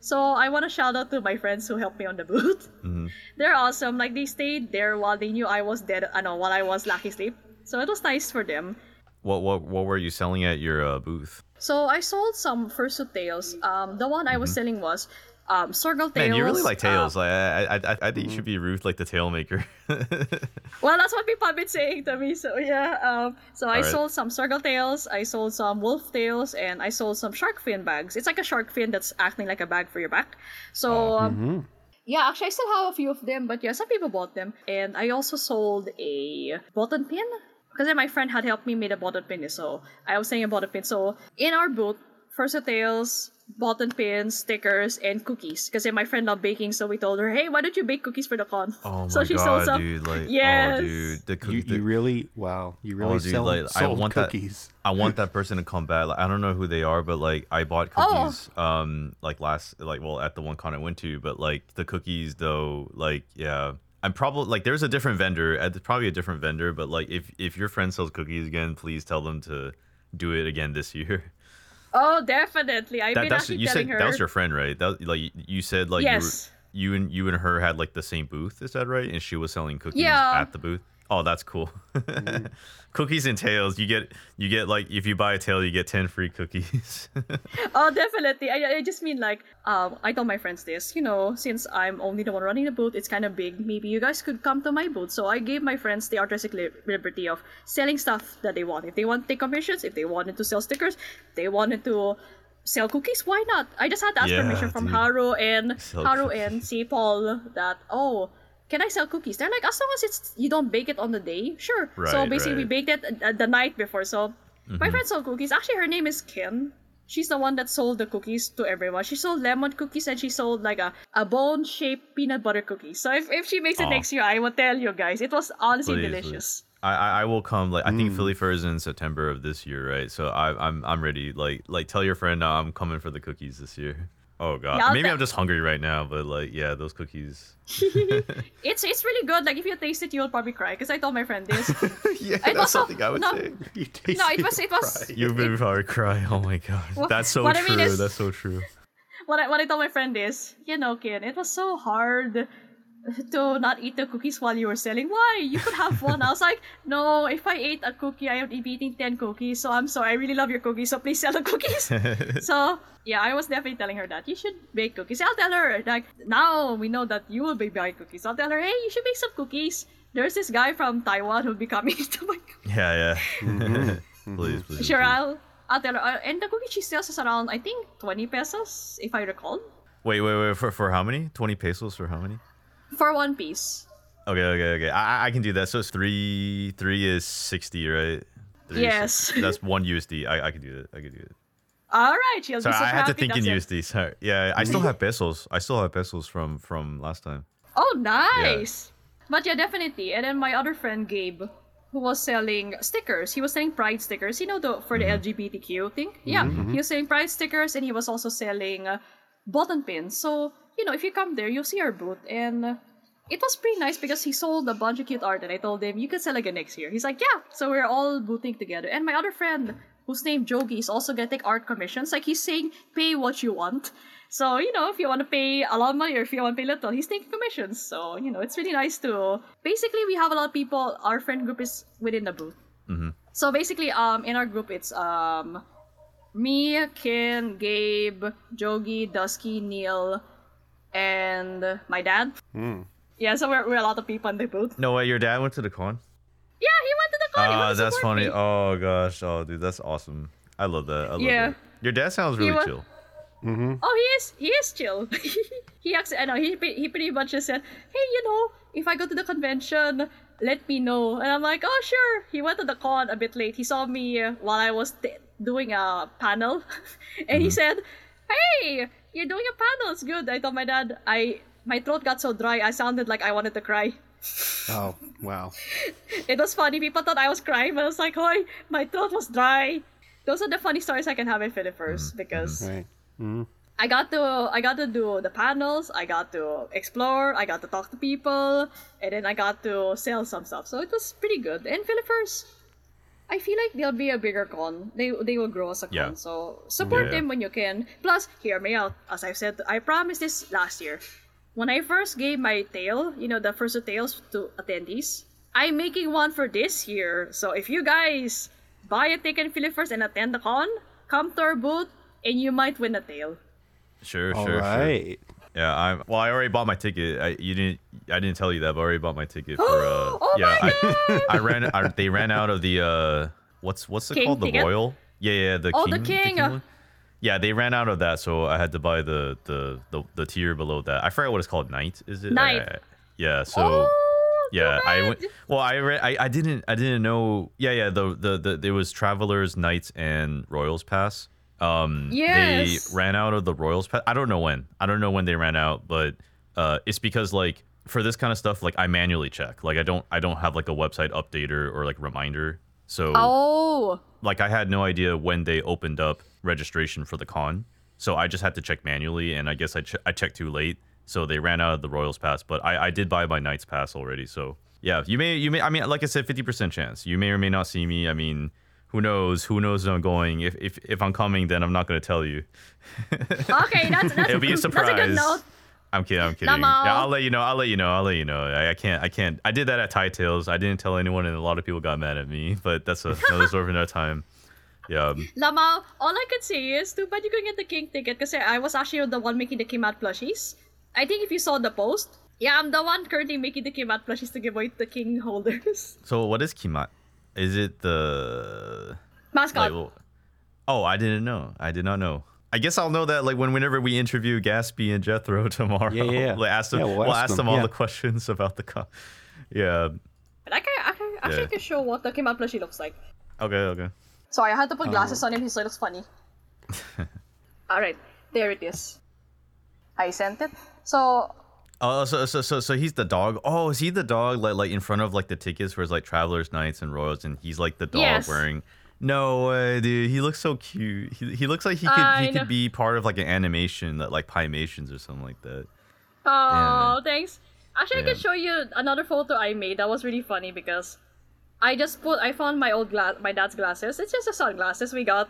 So I want to shout out to my friends who helped me on the booth. They're awesome. Like they stayed there while they knew I was dead. I know while I was lacking sleep. So it was nice for them.
What what what were you selling at your uh, booth?
So I sold some fursuit tails. Um, the one I was selling was um, tails.
Man, you really like
uh,
tails. like I I I, I think you should be Ruth, like the tail maker.
well, that's what people have been saying to me. So yeah. Um, so I
Alright.
sold some circle tails. I sold some wolf tails, and I sold some shark fin bags. It's like a shark fin that's acting like a bag for your back. So. um, Yeah, actually, I still have a few of them, but yeah, some people bought them. And I also sold a button pin because then my friend had helped me make a button pin. So I was saying a button pin. So in our booth, Fursuit Tales, button pins, stickers, and cookies. Because my friend loved baking, so we told her, hey, why don't you bake cookies for the con?
oh my
so she
god,
sold some.
dude! Like,
Yes.
oh, dude, the
You,
cookie.
you really wow. You really
oh, dude,
sell
like I
sold
want
cookies.
that. I want that person to come back. Like, I don't know who they are, but like I bought
Oh.
cookies. Um, like last, like well, at the one con I went to, but like the cookies though, like yeah. I'm probably like there's a different vendor. uh, there's probably a different vendor, but like if if your friend sells cookies again, please tell them to do it again this year.
Oh, definitely. I've
That,
been
that's you said
her.
that was your friend, right? That like you- you said like
Yes.
you were, you and you and her had like the same booth. Is that right? And she was selling cookies
Yeah.
at the booth. Oh, that's cool. cookies and tails. You get you get like if you buy a tail, you get ten free cookies.
Oh, definitely. I, I just mean like, um, I told my friends this. You know, since I'm only the one running the booth, it's kind of big. Maybe you guys could come to my booth. So I gave my friends the artistic li- liberty of selling stuff that they want. If they want to take commissions, if they wanted to sell stickers, they wanted to sell cookies. Why not? I just had to ask
Yeah,
permission from
dude.
Haru and Haru
cookies.
and C Paul that oh. Can I sell cookies? They're like, as long as it's you don't bake it on the day, sure. so
Right,
basically, we
right.
baked it uh, the night before. So
Mm-hmm.
my friend sold cookies. Actually, her name is Kim. She's the one that sold the cookies to everyone. She sold lemon cookies and she sold like a, a bone shaped peanut butter cookie. So if, if she makes it
Aw.
next year, I will tell you guys. It was honestly
Please,
delicious.
I, I I will come. Like I think Philifur is in September of this year, right? So I I'm I'm ready. Like like tell your friend uh, I'm coming for the cookies this year. Oh god, maybe I'm just hungry right now, but like yeah, those cookies.
It's it's really good. Like if you taste it, you'll probably cry. Because I told my friend this.
yeah,
It was so- no, say.
You taste
No, it was it was
You me probably cry. Oh my god, that's so
what I
true.
mean is-
That's so true.
what I what I told my friend is, you know, Ken, it was so hard to not eat the cookies while you were selling. Why? You could have one. I was like, no, if I ate a cookie, I would be eating 10 cookies. So I'm sorry, I really love your cookies, so please sell the cookies. so yeah, I was definitely telling her that. You should bake cookies. I'll tell her, like, now we know that you will be buying cookies. I'll tell her, hey, you should make some cookies. There's this guy from Taiwan who'll be coming to my
Yeah, yeah. please, please.
Sure,
please.
I'll, I'll tell her. Uh, and the cookie she sells is around, I think, 20 pesos, if I recall,
Wait, wait, wait. For for how many? Twenty pesos for how many?
For one piece.
Okay, okay, okay. I I- can do that. So it's three three is sixty, right? Three
Yes.
60. That's one USD. I I can do that. I can do it.
All right, she'll
Sorry,
be so
I had to think in
it.
USD. Sorry. Yeah, I still have pesos. I still have pesos from from last time.
Oh, nice. But yeah, definitely. And then my other friend Gabe, who was selling stickers. He was selling Pride stickers. You know, the for the LGBTQ thing. Yeah, he was selling Pride stickers, and he was also selling uh, button pins. So you know, if you come there, you'll see our booth, and uh, it was pretty nice because he sold a bunch of cute art. And I told him you can sell again next year. He's like, yeah. So we're all boothing together. And my other friend whose name Jogi is also going to take art commissions. Like he's saying, pay what you want. So, you know, if you want to pay a lot of money or if you want to pay little, he's taking commissions. So, you know, it's really nice to. Basically, we have a lot of people. Our friend group is within the booth. So basically, um, in our group, it's um, me, Ken, Gabe, Jogi, Dusky, Neil, and my dad. Yeah, so we're, we're a lot of people in the booth.
No way, your dad went to the con?
Yeah, he went to the con. he
Ah, that's funny.
me.
Oh gosh, oh dude, that's awesome. I love that. I love
Yeah.
that. Your dad sounds really
wa-
chill.
Oh, he is. He is chill. he actually, I know. He he pretty much just said, "Hey, you know, if I go to the convention, let me know." And I'm like, "Oh, sure." He went to the con a bit late. He saw me uh, while I was t- doing a panel, and he said, "Hey, you're doing a panel. It's good." I told my dad, "I my throat got so dry, I sounded like I wanted to cry."
Oh, wow.
It was funny. People thought I was crying, but I was like, "Hoy, my throat was dry." Those are the funny stories I can have in Philippines mm, because mm,
Right. Mm.
I got to I got to do the panels, I got to explore, I got to talk to people, and then I got to sell some stuff. So it was pretty good. And Philippines, I feel like they'll be a bigger con. They they will grow as a con.
Yeah.
So support
Yeah.
them when you can. Plus, hear me out. As I've said, I promised this last year. When I first gave my tale, you know, the first two tales to attendees, I'm making one for this year. So if you guys buy a ticket in first, and attend the con, come to our booth, and you might win a tale.
Sure,
All
sure, sure. Yeah, I well, I already bought my ticket. I you didn't I didn't tell you that, but I already bought my ticket for uh
Oh
yeah.
my
I, I ran I, they ran out of the uh what's what's it
King
called? The? Royal? Yeah, yeah, the
Oh,
king,
the king, uh,
one? Yeah, they ran out of that, so I had to buy the the the, the tier below that. I forgot what it's called. Knight, is it?
Knight.
I- yeah, so
Oh,
yeah, I went. Well, I. I, I didn't. I didn't know. Yeah, yeah. The the, the there was travelers, knights, and royals pass. Um,
Yes.
they ran out of the royals pass. I don't know when. I don't know when they ran out, but uh, it's because like for this kind of stuff, like I manually check. Like I don't. I don't have like a website updater or like reminder. So
Oh,
like I had no idea when they opened up registration for the con, so I just had to check manually, and I guess I ch- I checked too late, so they ran out of the Royals pass. But I, I did buy my Knights pass already, so yeah, you may you may I mean like I said, fifty percent chance. You may or may not see me. I mean, who knows? Who knows if I'm going? If if if I'm coming, then I'm not gonna tell you.
okay. That's that's
It'll be a
That's a
surprise.
good note.
I'm kidding. I'm kidding.
Lamo.
Yeah, I'll let you know. I'll let you know. I'll let you know. I, I can't. I can't. I did that at Tie Tales. I didn't tell anyone, and a lot of people got mad at me. But that's a, another story for another time. Yeah.
Lamau, all I can say is too bad you couldn't get the king ticket because I was actually the one making the Kimat plushies. I think if you saw the post, yeah, I'm the one currently making the Kimat plushies to give away to the king holders.
So what is Kimat? Is it the
Mascot.
like? Oh, I didn't know. I did not know. I guess I'll know that like when whenever we interview Gatsby and Jethro tomorrow.
Yeah, yeah, yeah.
like, ask them.
Yeah,
we'll,
we'll
ask,
ask
them,
them,
all
yeah.
the questions about the. Co- yeah.
And I can, I can actually
Yeah.
can show what the Kimat plushie looks like.
Okay. Okay.
Sorry, I had to
Oh.
put glasses on him He it looks funny. Alright, there it is. I sent it. So,
Oh, so, so so so he's the dog. Oh, is he the dog like like in front of like the tickets where it's like travelers, knights, and royals, and he's like the dog
Yes.
wearing. No way, dude. He looks so cute. He, he looks like he could
I
he
know.
could be part of like an animation that like Pymations or something like that.
oh,
man.
thanks. Actually, I can show you another photo I made. That was really funny because I just put, I found my old glass, my dad's glasses. It's just the sunglasses we got.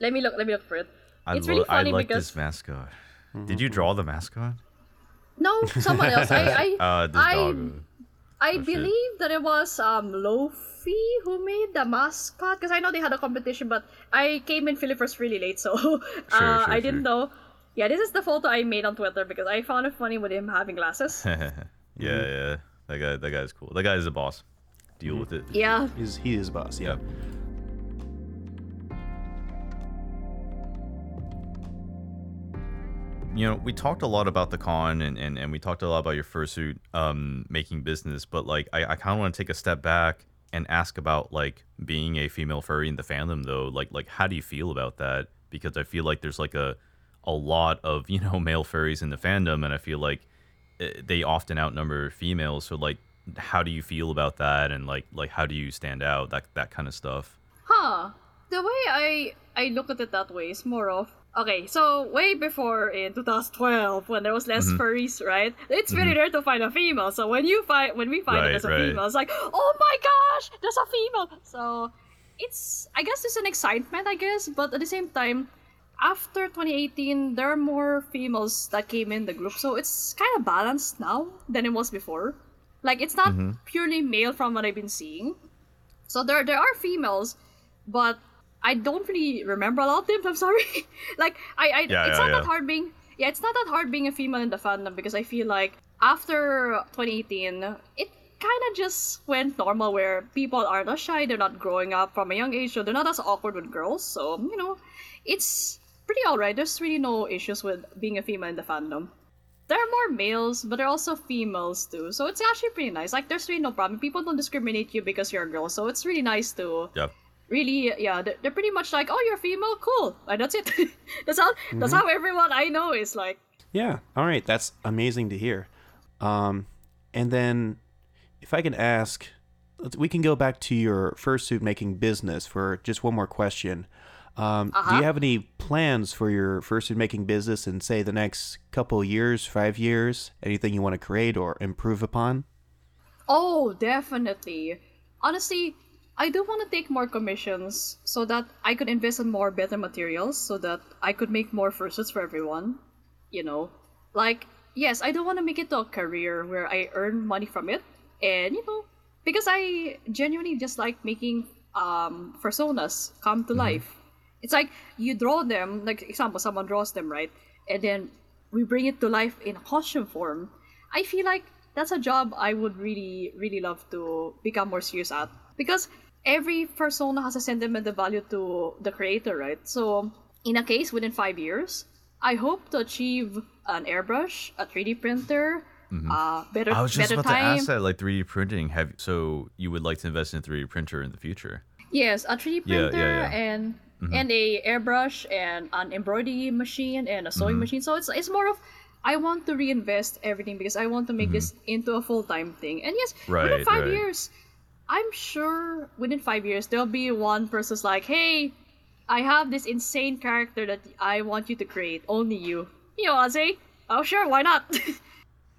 Let me look, let me look for it.
I
it's
lo-
really funny
I like
because
this mascot. Did you mm-hmm. draw the mascot?
No, someone else. I, I,
Uh,
I,
dog.
I
shit.
believe that it was um Lofi who made the mascot because I know they had a competition, but I came in Philippines really late, so uh,
sure,
I didn't
sure.
know. Yeah, this is the photo I made on Twitter because I found it funny with him having glasses.
yeah, yeah. That guy. That guy's cool. That guy is a boss. Deal with it.
yeah.
He's, he is a boss, yeah.
Yep. You know, we talked a lot about the con and, and, and we talked a lot about your fursuit um, making business, but like I, I kind of want to take a step back and ask about like being a female furry in the fandom though. Like like how do you feel about that? Because I feel like there's like a a lot of, you know, male furries in the fandom and I feel like eh, they often outnumber females. So like how do you feel about that and like like how do you stand out? That that kind of stuff.
Huh. The way I I look at it that way is more of okay. So way before in 2012, when there was less
Mm-hmm.
furries, right? It's very rare to find a female. So when you find when we find
Right,
it as a
right.
female, it's like, oh my gosh, there's a female. So it's I guess it's an excitement, I guess, but at the same time, after 2018, there are more females that came in the group, so it's kind of balanced now than it was before. Like it's not purely male from what I've been seeing. So there there are females, but I don't really remember a lot of them. I'm sorry. like I, I
Yeah,
it's
yeah,
not that hard being yeah, it's not that hard being a female in the fandom because I feel like after 2018, it kind of just went normal where people aren't as shy, they're not growing up from a young age, so they're not as awkward with girls. So you know, it's pretty alright. There's really no issues with being a female in the fandom. There are more males, but there are also females too. So it's actually pretty nice. Like there's really no problem. People don't discriminate you because you're a girl. So it's really nice to
Yep.
Really yeah they're, they're pretty much like oh you're female cool and that's it that's how that's how everyone i know is like
Yeah. All right. That's amazing to hear. Um, and then, if I can ask, we can go back to your fursuit making business for just one more question. Um, Do
Uh-huh.
do you have any plans for your fursuit making business in, say, the next couple years, five years? Anything you want to create or improve upon?
oh definitely honestly i do want to take more commissions so that i could invest in more better materials so that i could make more fursuits for everyone you know? Like yes i don't want to make it to a career where i earn money from it and you know because i genuinely just like making um personas come to life. It's like you draw them like example someone draws them right? And then we bring it to life in a costume form. I feel like that's a job i would really really love to become more serious at. Because every persona has a sentimental value to the creator right so in a case within five years i hope to achieve an airbrush a 3d printer uh, better,
Mm-hmm. I was just
better
about to
time
ask that, like 3D printing. Have so you would like to invest in a 3D printer in the future?
Yes, a 3D
Yeah, yeah,
printer
yeah. Mm-hmm.
and and a airbrush and an embroidery machine and a
Mm-hmm.
sewing machine. So it's it's more of I want to reinvest everything because I want to make this into a full time thing. And yes, within
Mm-hmm.
Five
right.
years, I'm sure within five years there'll be one person's like, hey, I have this insane character that I want you to create. Only you. You know what I say? Oh sure, why not?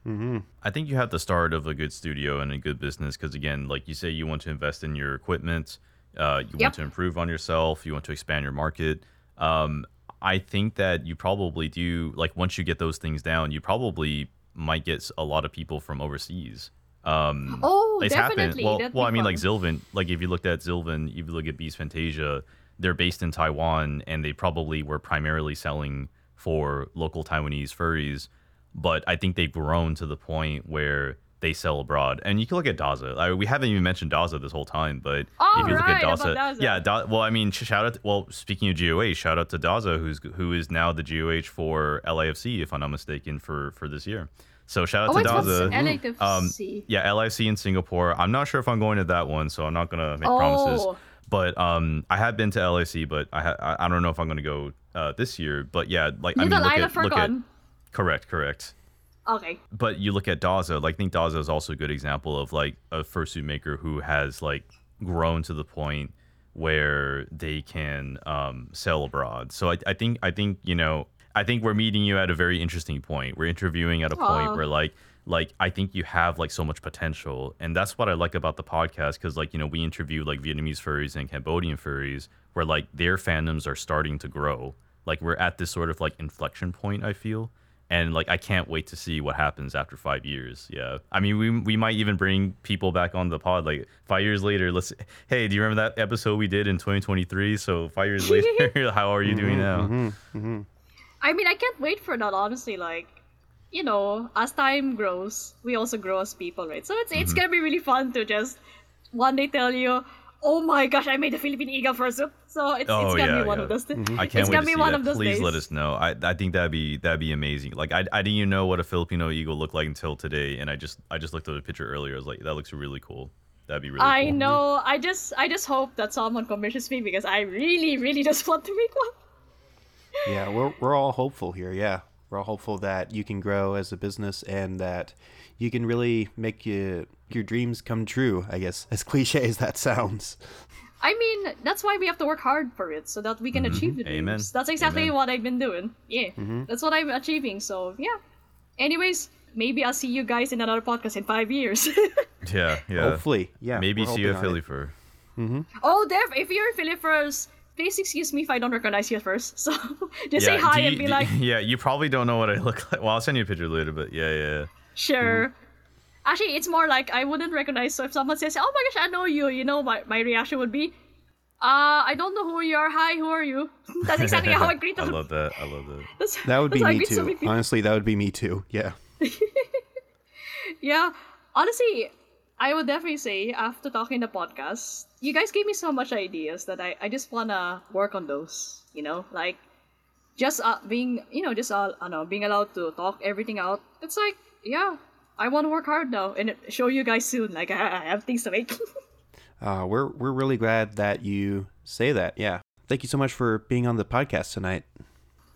Hmm.
I think you have the start of a good studio and a good business because again, like you say, you want to invest in your equipment, uh, you
Yep.
want to improve on yourself, you want to expand your market. Um, I think that you probably do like once you get those things down, you probably might get a lot of people from overseas. Um,
oh,
it's
definitely.
happened. Well,
That'd
well, I mean, like
fun.
Zilvin. Like if you looked at Zilvin, if you look at Beast Fantasia, they're based in Taiwan, and they probably were primarily selling for local Taiwanese furries. But I think they've grown to the point where they sell abroad. And you can look at Daza. I, we haven't even mentioned Daza this whole time, but
Oh,
if you look
right,
at Daza,
Daza.
yeah, da, well, I mean, shout out. well, speaking of GOH, shout out to Daza, who's who is now the GOH for LAFC, if I'm not mistaken, for for this year. So shout out
Oh,
to Daza. Um, yeah, LIC in Singapore. I'm not sure if I'm going to that one, so I'm not gonna make promises.
Oh.
But um, I have been to LIC, but I ha- I I don't know if I'm gonna go uh, this year. But yeah, like I mean, look at look at correct, correct.
Okay.
But you look at Daza, like I think Daza is also a good example of like a fursuit maker who has like grown to the point where they can um, sell abroad. So I, I think I think you know I think we're meeting you at a very interesting point. We're interviewing at a point where like like I think you have like so much potential, and that's what I like about the podcast because like you know we interview like Vietnamese furries and Cambodian furries where like their fandoms are starting to grow. Like we're at this sort of like inflection point. I feel and like I can't wait to see what happens after five years. Yeah, I mean we we might even bring people back on the pod like five years later. Let's hey, do you remember that episode we did in 2023? So five years later, how are you doing mm-hmm. now? Mm-hmm. Mm-hmm.
I mean, I can't wait for that. Honestly, like, you know, as time grows, we also grow as people, right? So it's
Mm-hmm.
it's gonna be really fun to just one day tell you, "Oh my gosh, I made a Philippine eagle fursuit." So it's,
Oh,
it's gonna
yeah,
be one
yeah.
of those.
I can't
it's
wait to
be
see that. Please
days.
let us know. I I think that'd be that'd be amazing. Like I I didn't even know what a Filipino eagle looked like until today, and I just I just looked at a picture earlier. I was like, that looks really cool. That'd be really
I
cool.
know. I just I just hope that someone commissions me because I really really just want to make one.
Yeah, we're we're all hopeful here. Yeah, we're all hopeful that you can grow as a business and that you can really make you, your dreams come true. I guess as cliche as that sounds.
I mean, that's why we have to work hard for it so that we can mm-hmm. achieve the dreams.
Amen.
That's exactly
Amen.
what I've been doing. Yeah, mm-hmm. that's what I'm achieving. So yeah. Anyways, maybe I'll see you guys in another podcast in five years.
Yeah, yeah.
Hopefully, yeah.
Maybe see you at
hoping on
Philly
it.
for. Mm-hmm.
Oh, Dev, if you're in Philifurs, please excuse me if I don't recognize you at first. So just say hi
do
and be
do-
like,
yeah, you probably don't know what I look like. Well, I'll send you a picture later, but yeah, yeah.
sure.
Mm-hmm.
Actually, it's more like I wouldn't recognize. So if someone says, "Oh my gosh, I know you," you know, my, my reaction would be, "Uh, I don't know who you are. Hi, who are you?" That's exactly how I greet them.
I love that. I love that.
That's-
That would be
that's how I
me
greet so
too. Honestly, that would be me too. Yeah.
Yeah, honestly, I would definitely say after talking the podcast, you guys gave me so much ideas that I, I just wanna work on those. You know, like just uh, being you know just uh, I know being allowed to talk everything out. It's like yeah, I want to work hard now and show you guys soon. Like I, I have things to make.
Uh, we're we're really glad that you say that. Yeah. Thank you so much for being on the podcast tonight.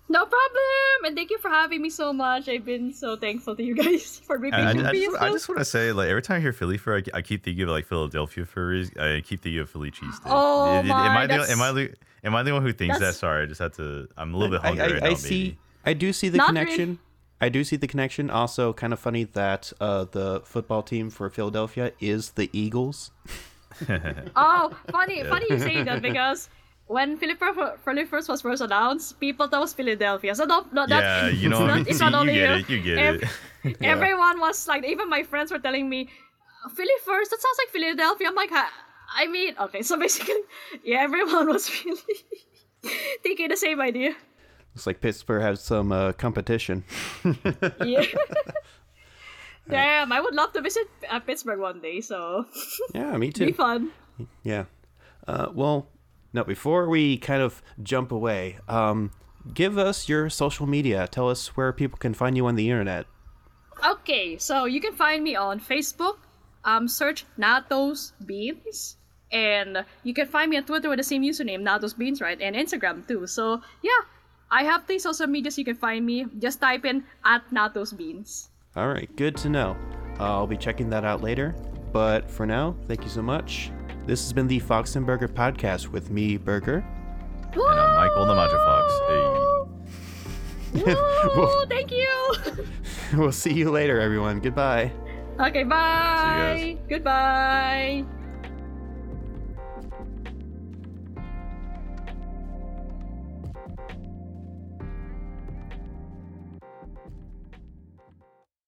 No problem, and thank you for having me so much. I've been so thankful to you guys for being
I, I, I
with me
just,
and
I just want to say, like, every time I hear Philifur, I, I keep thinking of like Philadelphia furries. I keep thinking of Philly cheesesteak.
Oh
am
my,
I the, am I the am I the one who thinks that? Sorry, I just had to. I'm a little bit
I,
hungry
I,
right
I
now.
see.
Maybe.
I do see the
Not
connection.
really.
I do see the connection. Also, kind of funny that uh, the football team for Philadelphia is the Eagles.
Oh, funny, funny you say that because when Philip Philifurs was first announced, people thought it was Philadelphia. So not, not that.
Yeah, you know
it's not,
mean?
it's
See,
not
you
only
get
you.
it. You get
Ev-
it.
Everyone was like, even my friends were telling me, Philifurs. That sounds like Philadelphia. I'm like, "Ha- I mean, okay. So basically, yeah, everyone was really thinking the same idea.
Looks like Pittsburgh has some uh, competition.
Yeah. Damn, I would love to visit uh, Pittsburgh one day. So
yeah, me too.
be
too.
fun.
Yeah. Uh, well, no. Before we kind of jump away, um, give us your social media. Tell us where people can find you on the internet.
Okay, so you can find me on Facebook. Um, search Nattos Beans, and you can find me on Twitter with the same username, Nattos Beans, right? And Instagram too. So yeah, I have these social medias. You can find me. Just type in at Nattos Beans.
All right, good to know. Uh, I'll be checking that out later. But for now, thank you so much. This has been the Fox and Burger podcast with me, Burger.
And I'm Michael the Magic Fox. Hey.
Woo, thank you.
we'll see you later, everyone. Goodbye.
okay, bye.
guys.
Goodbye.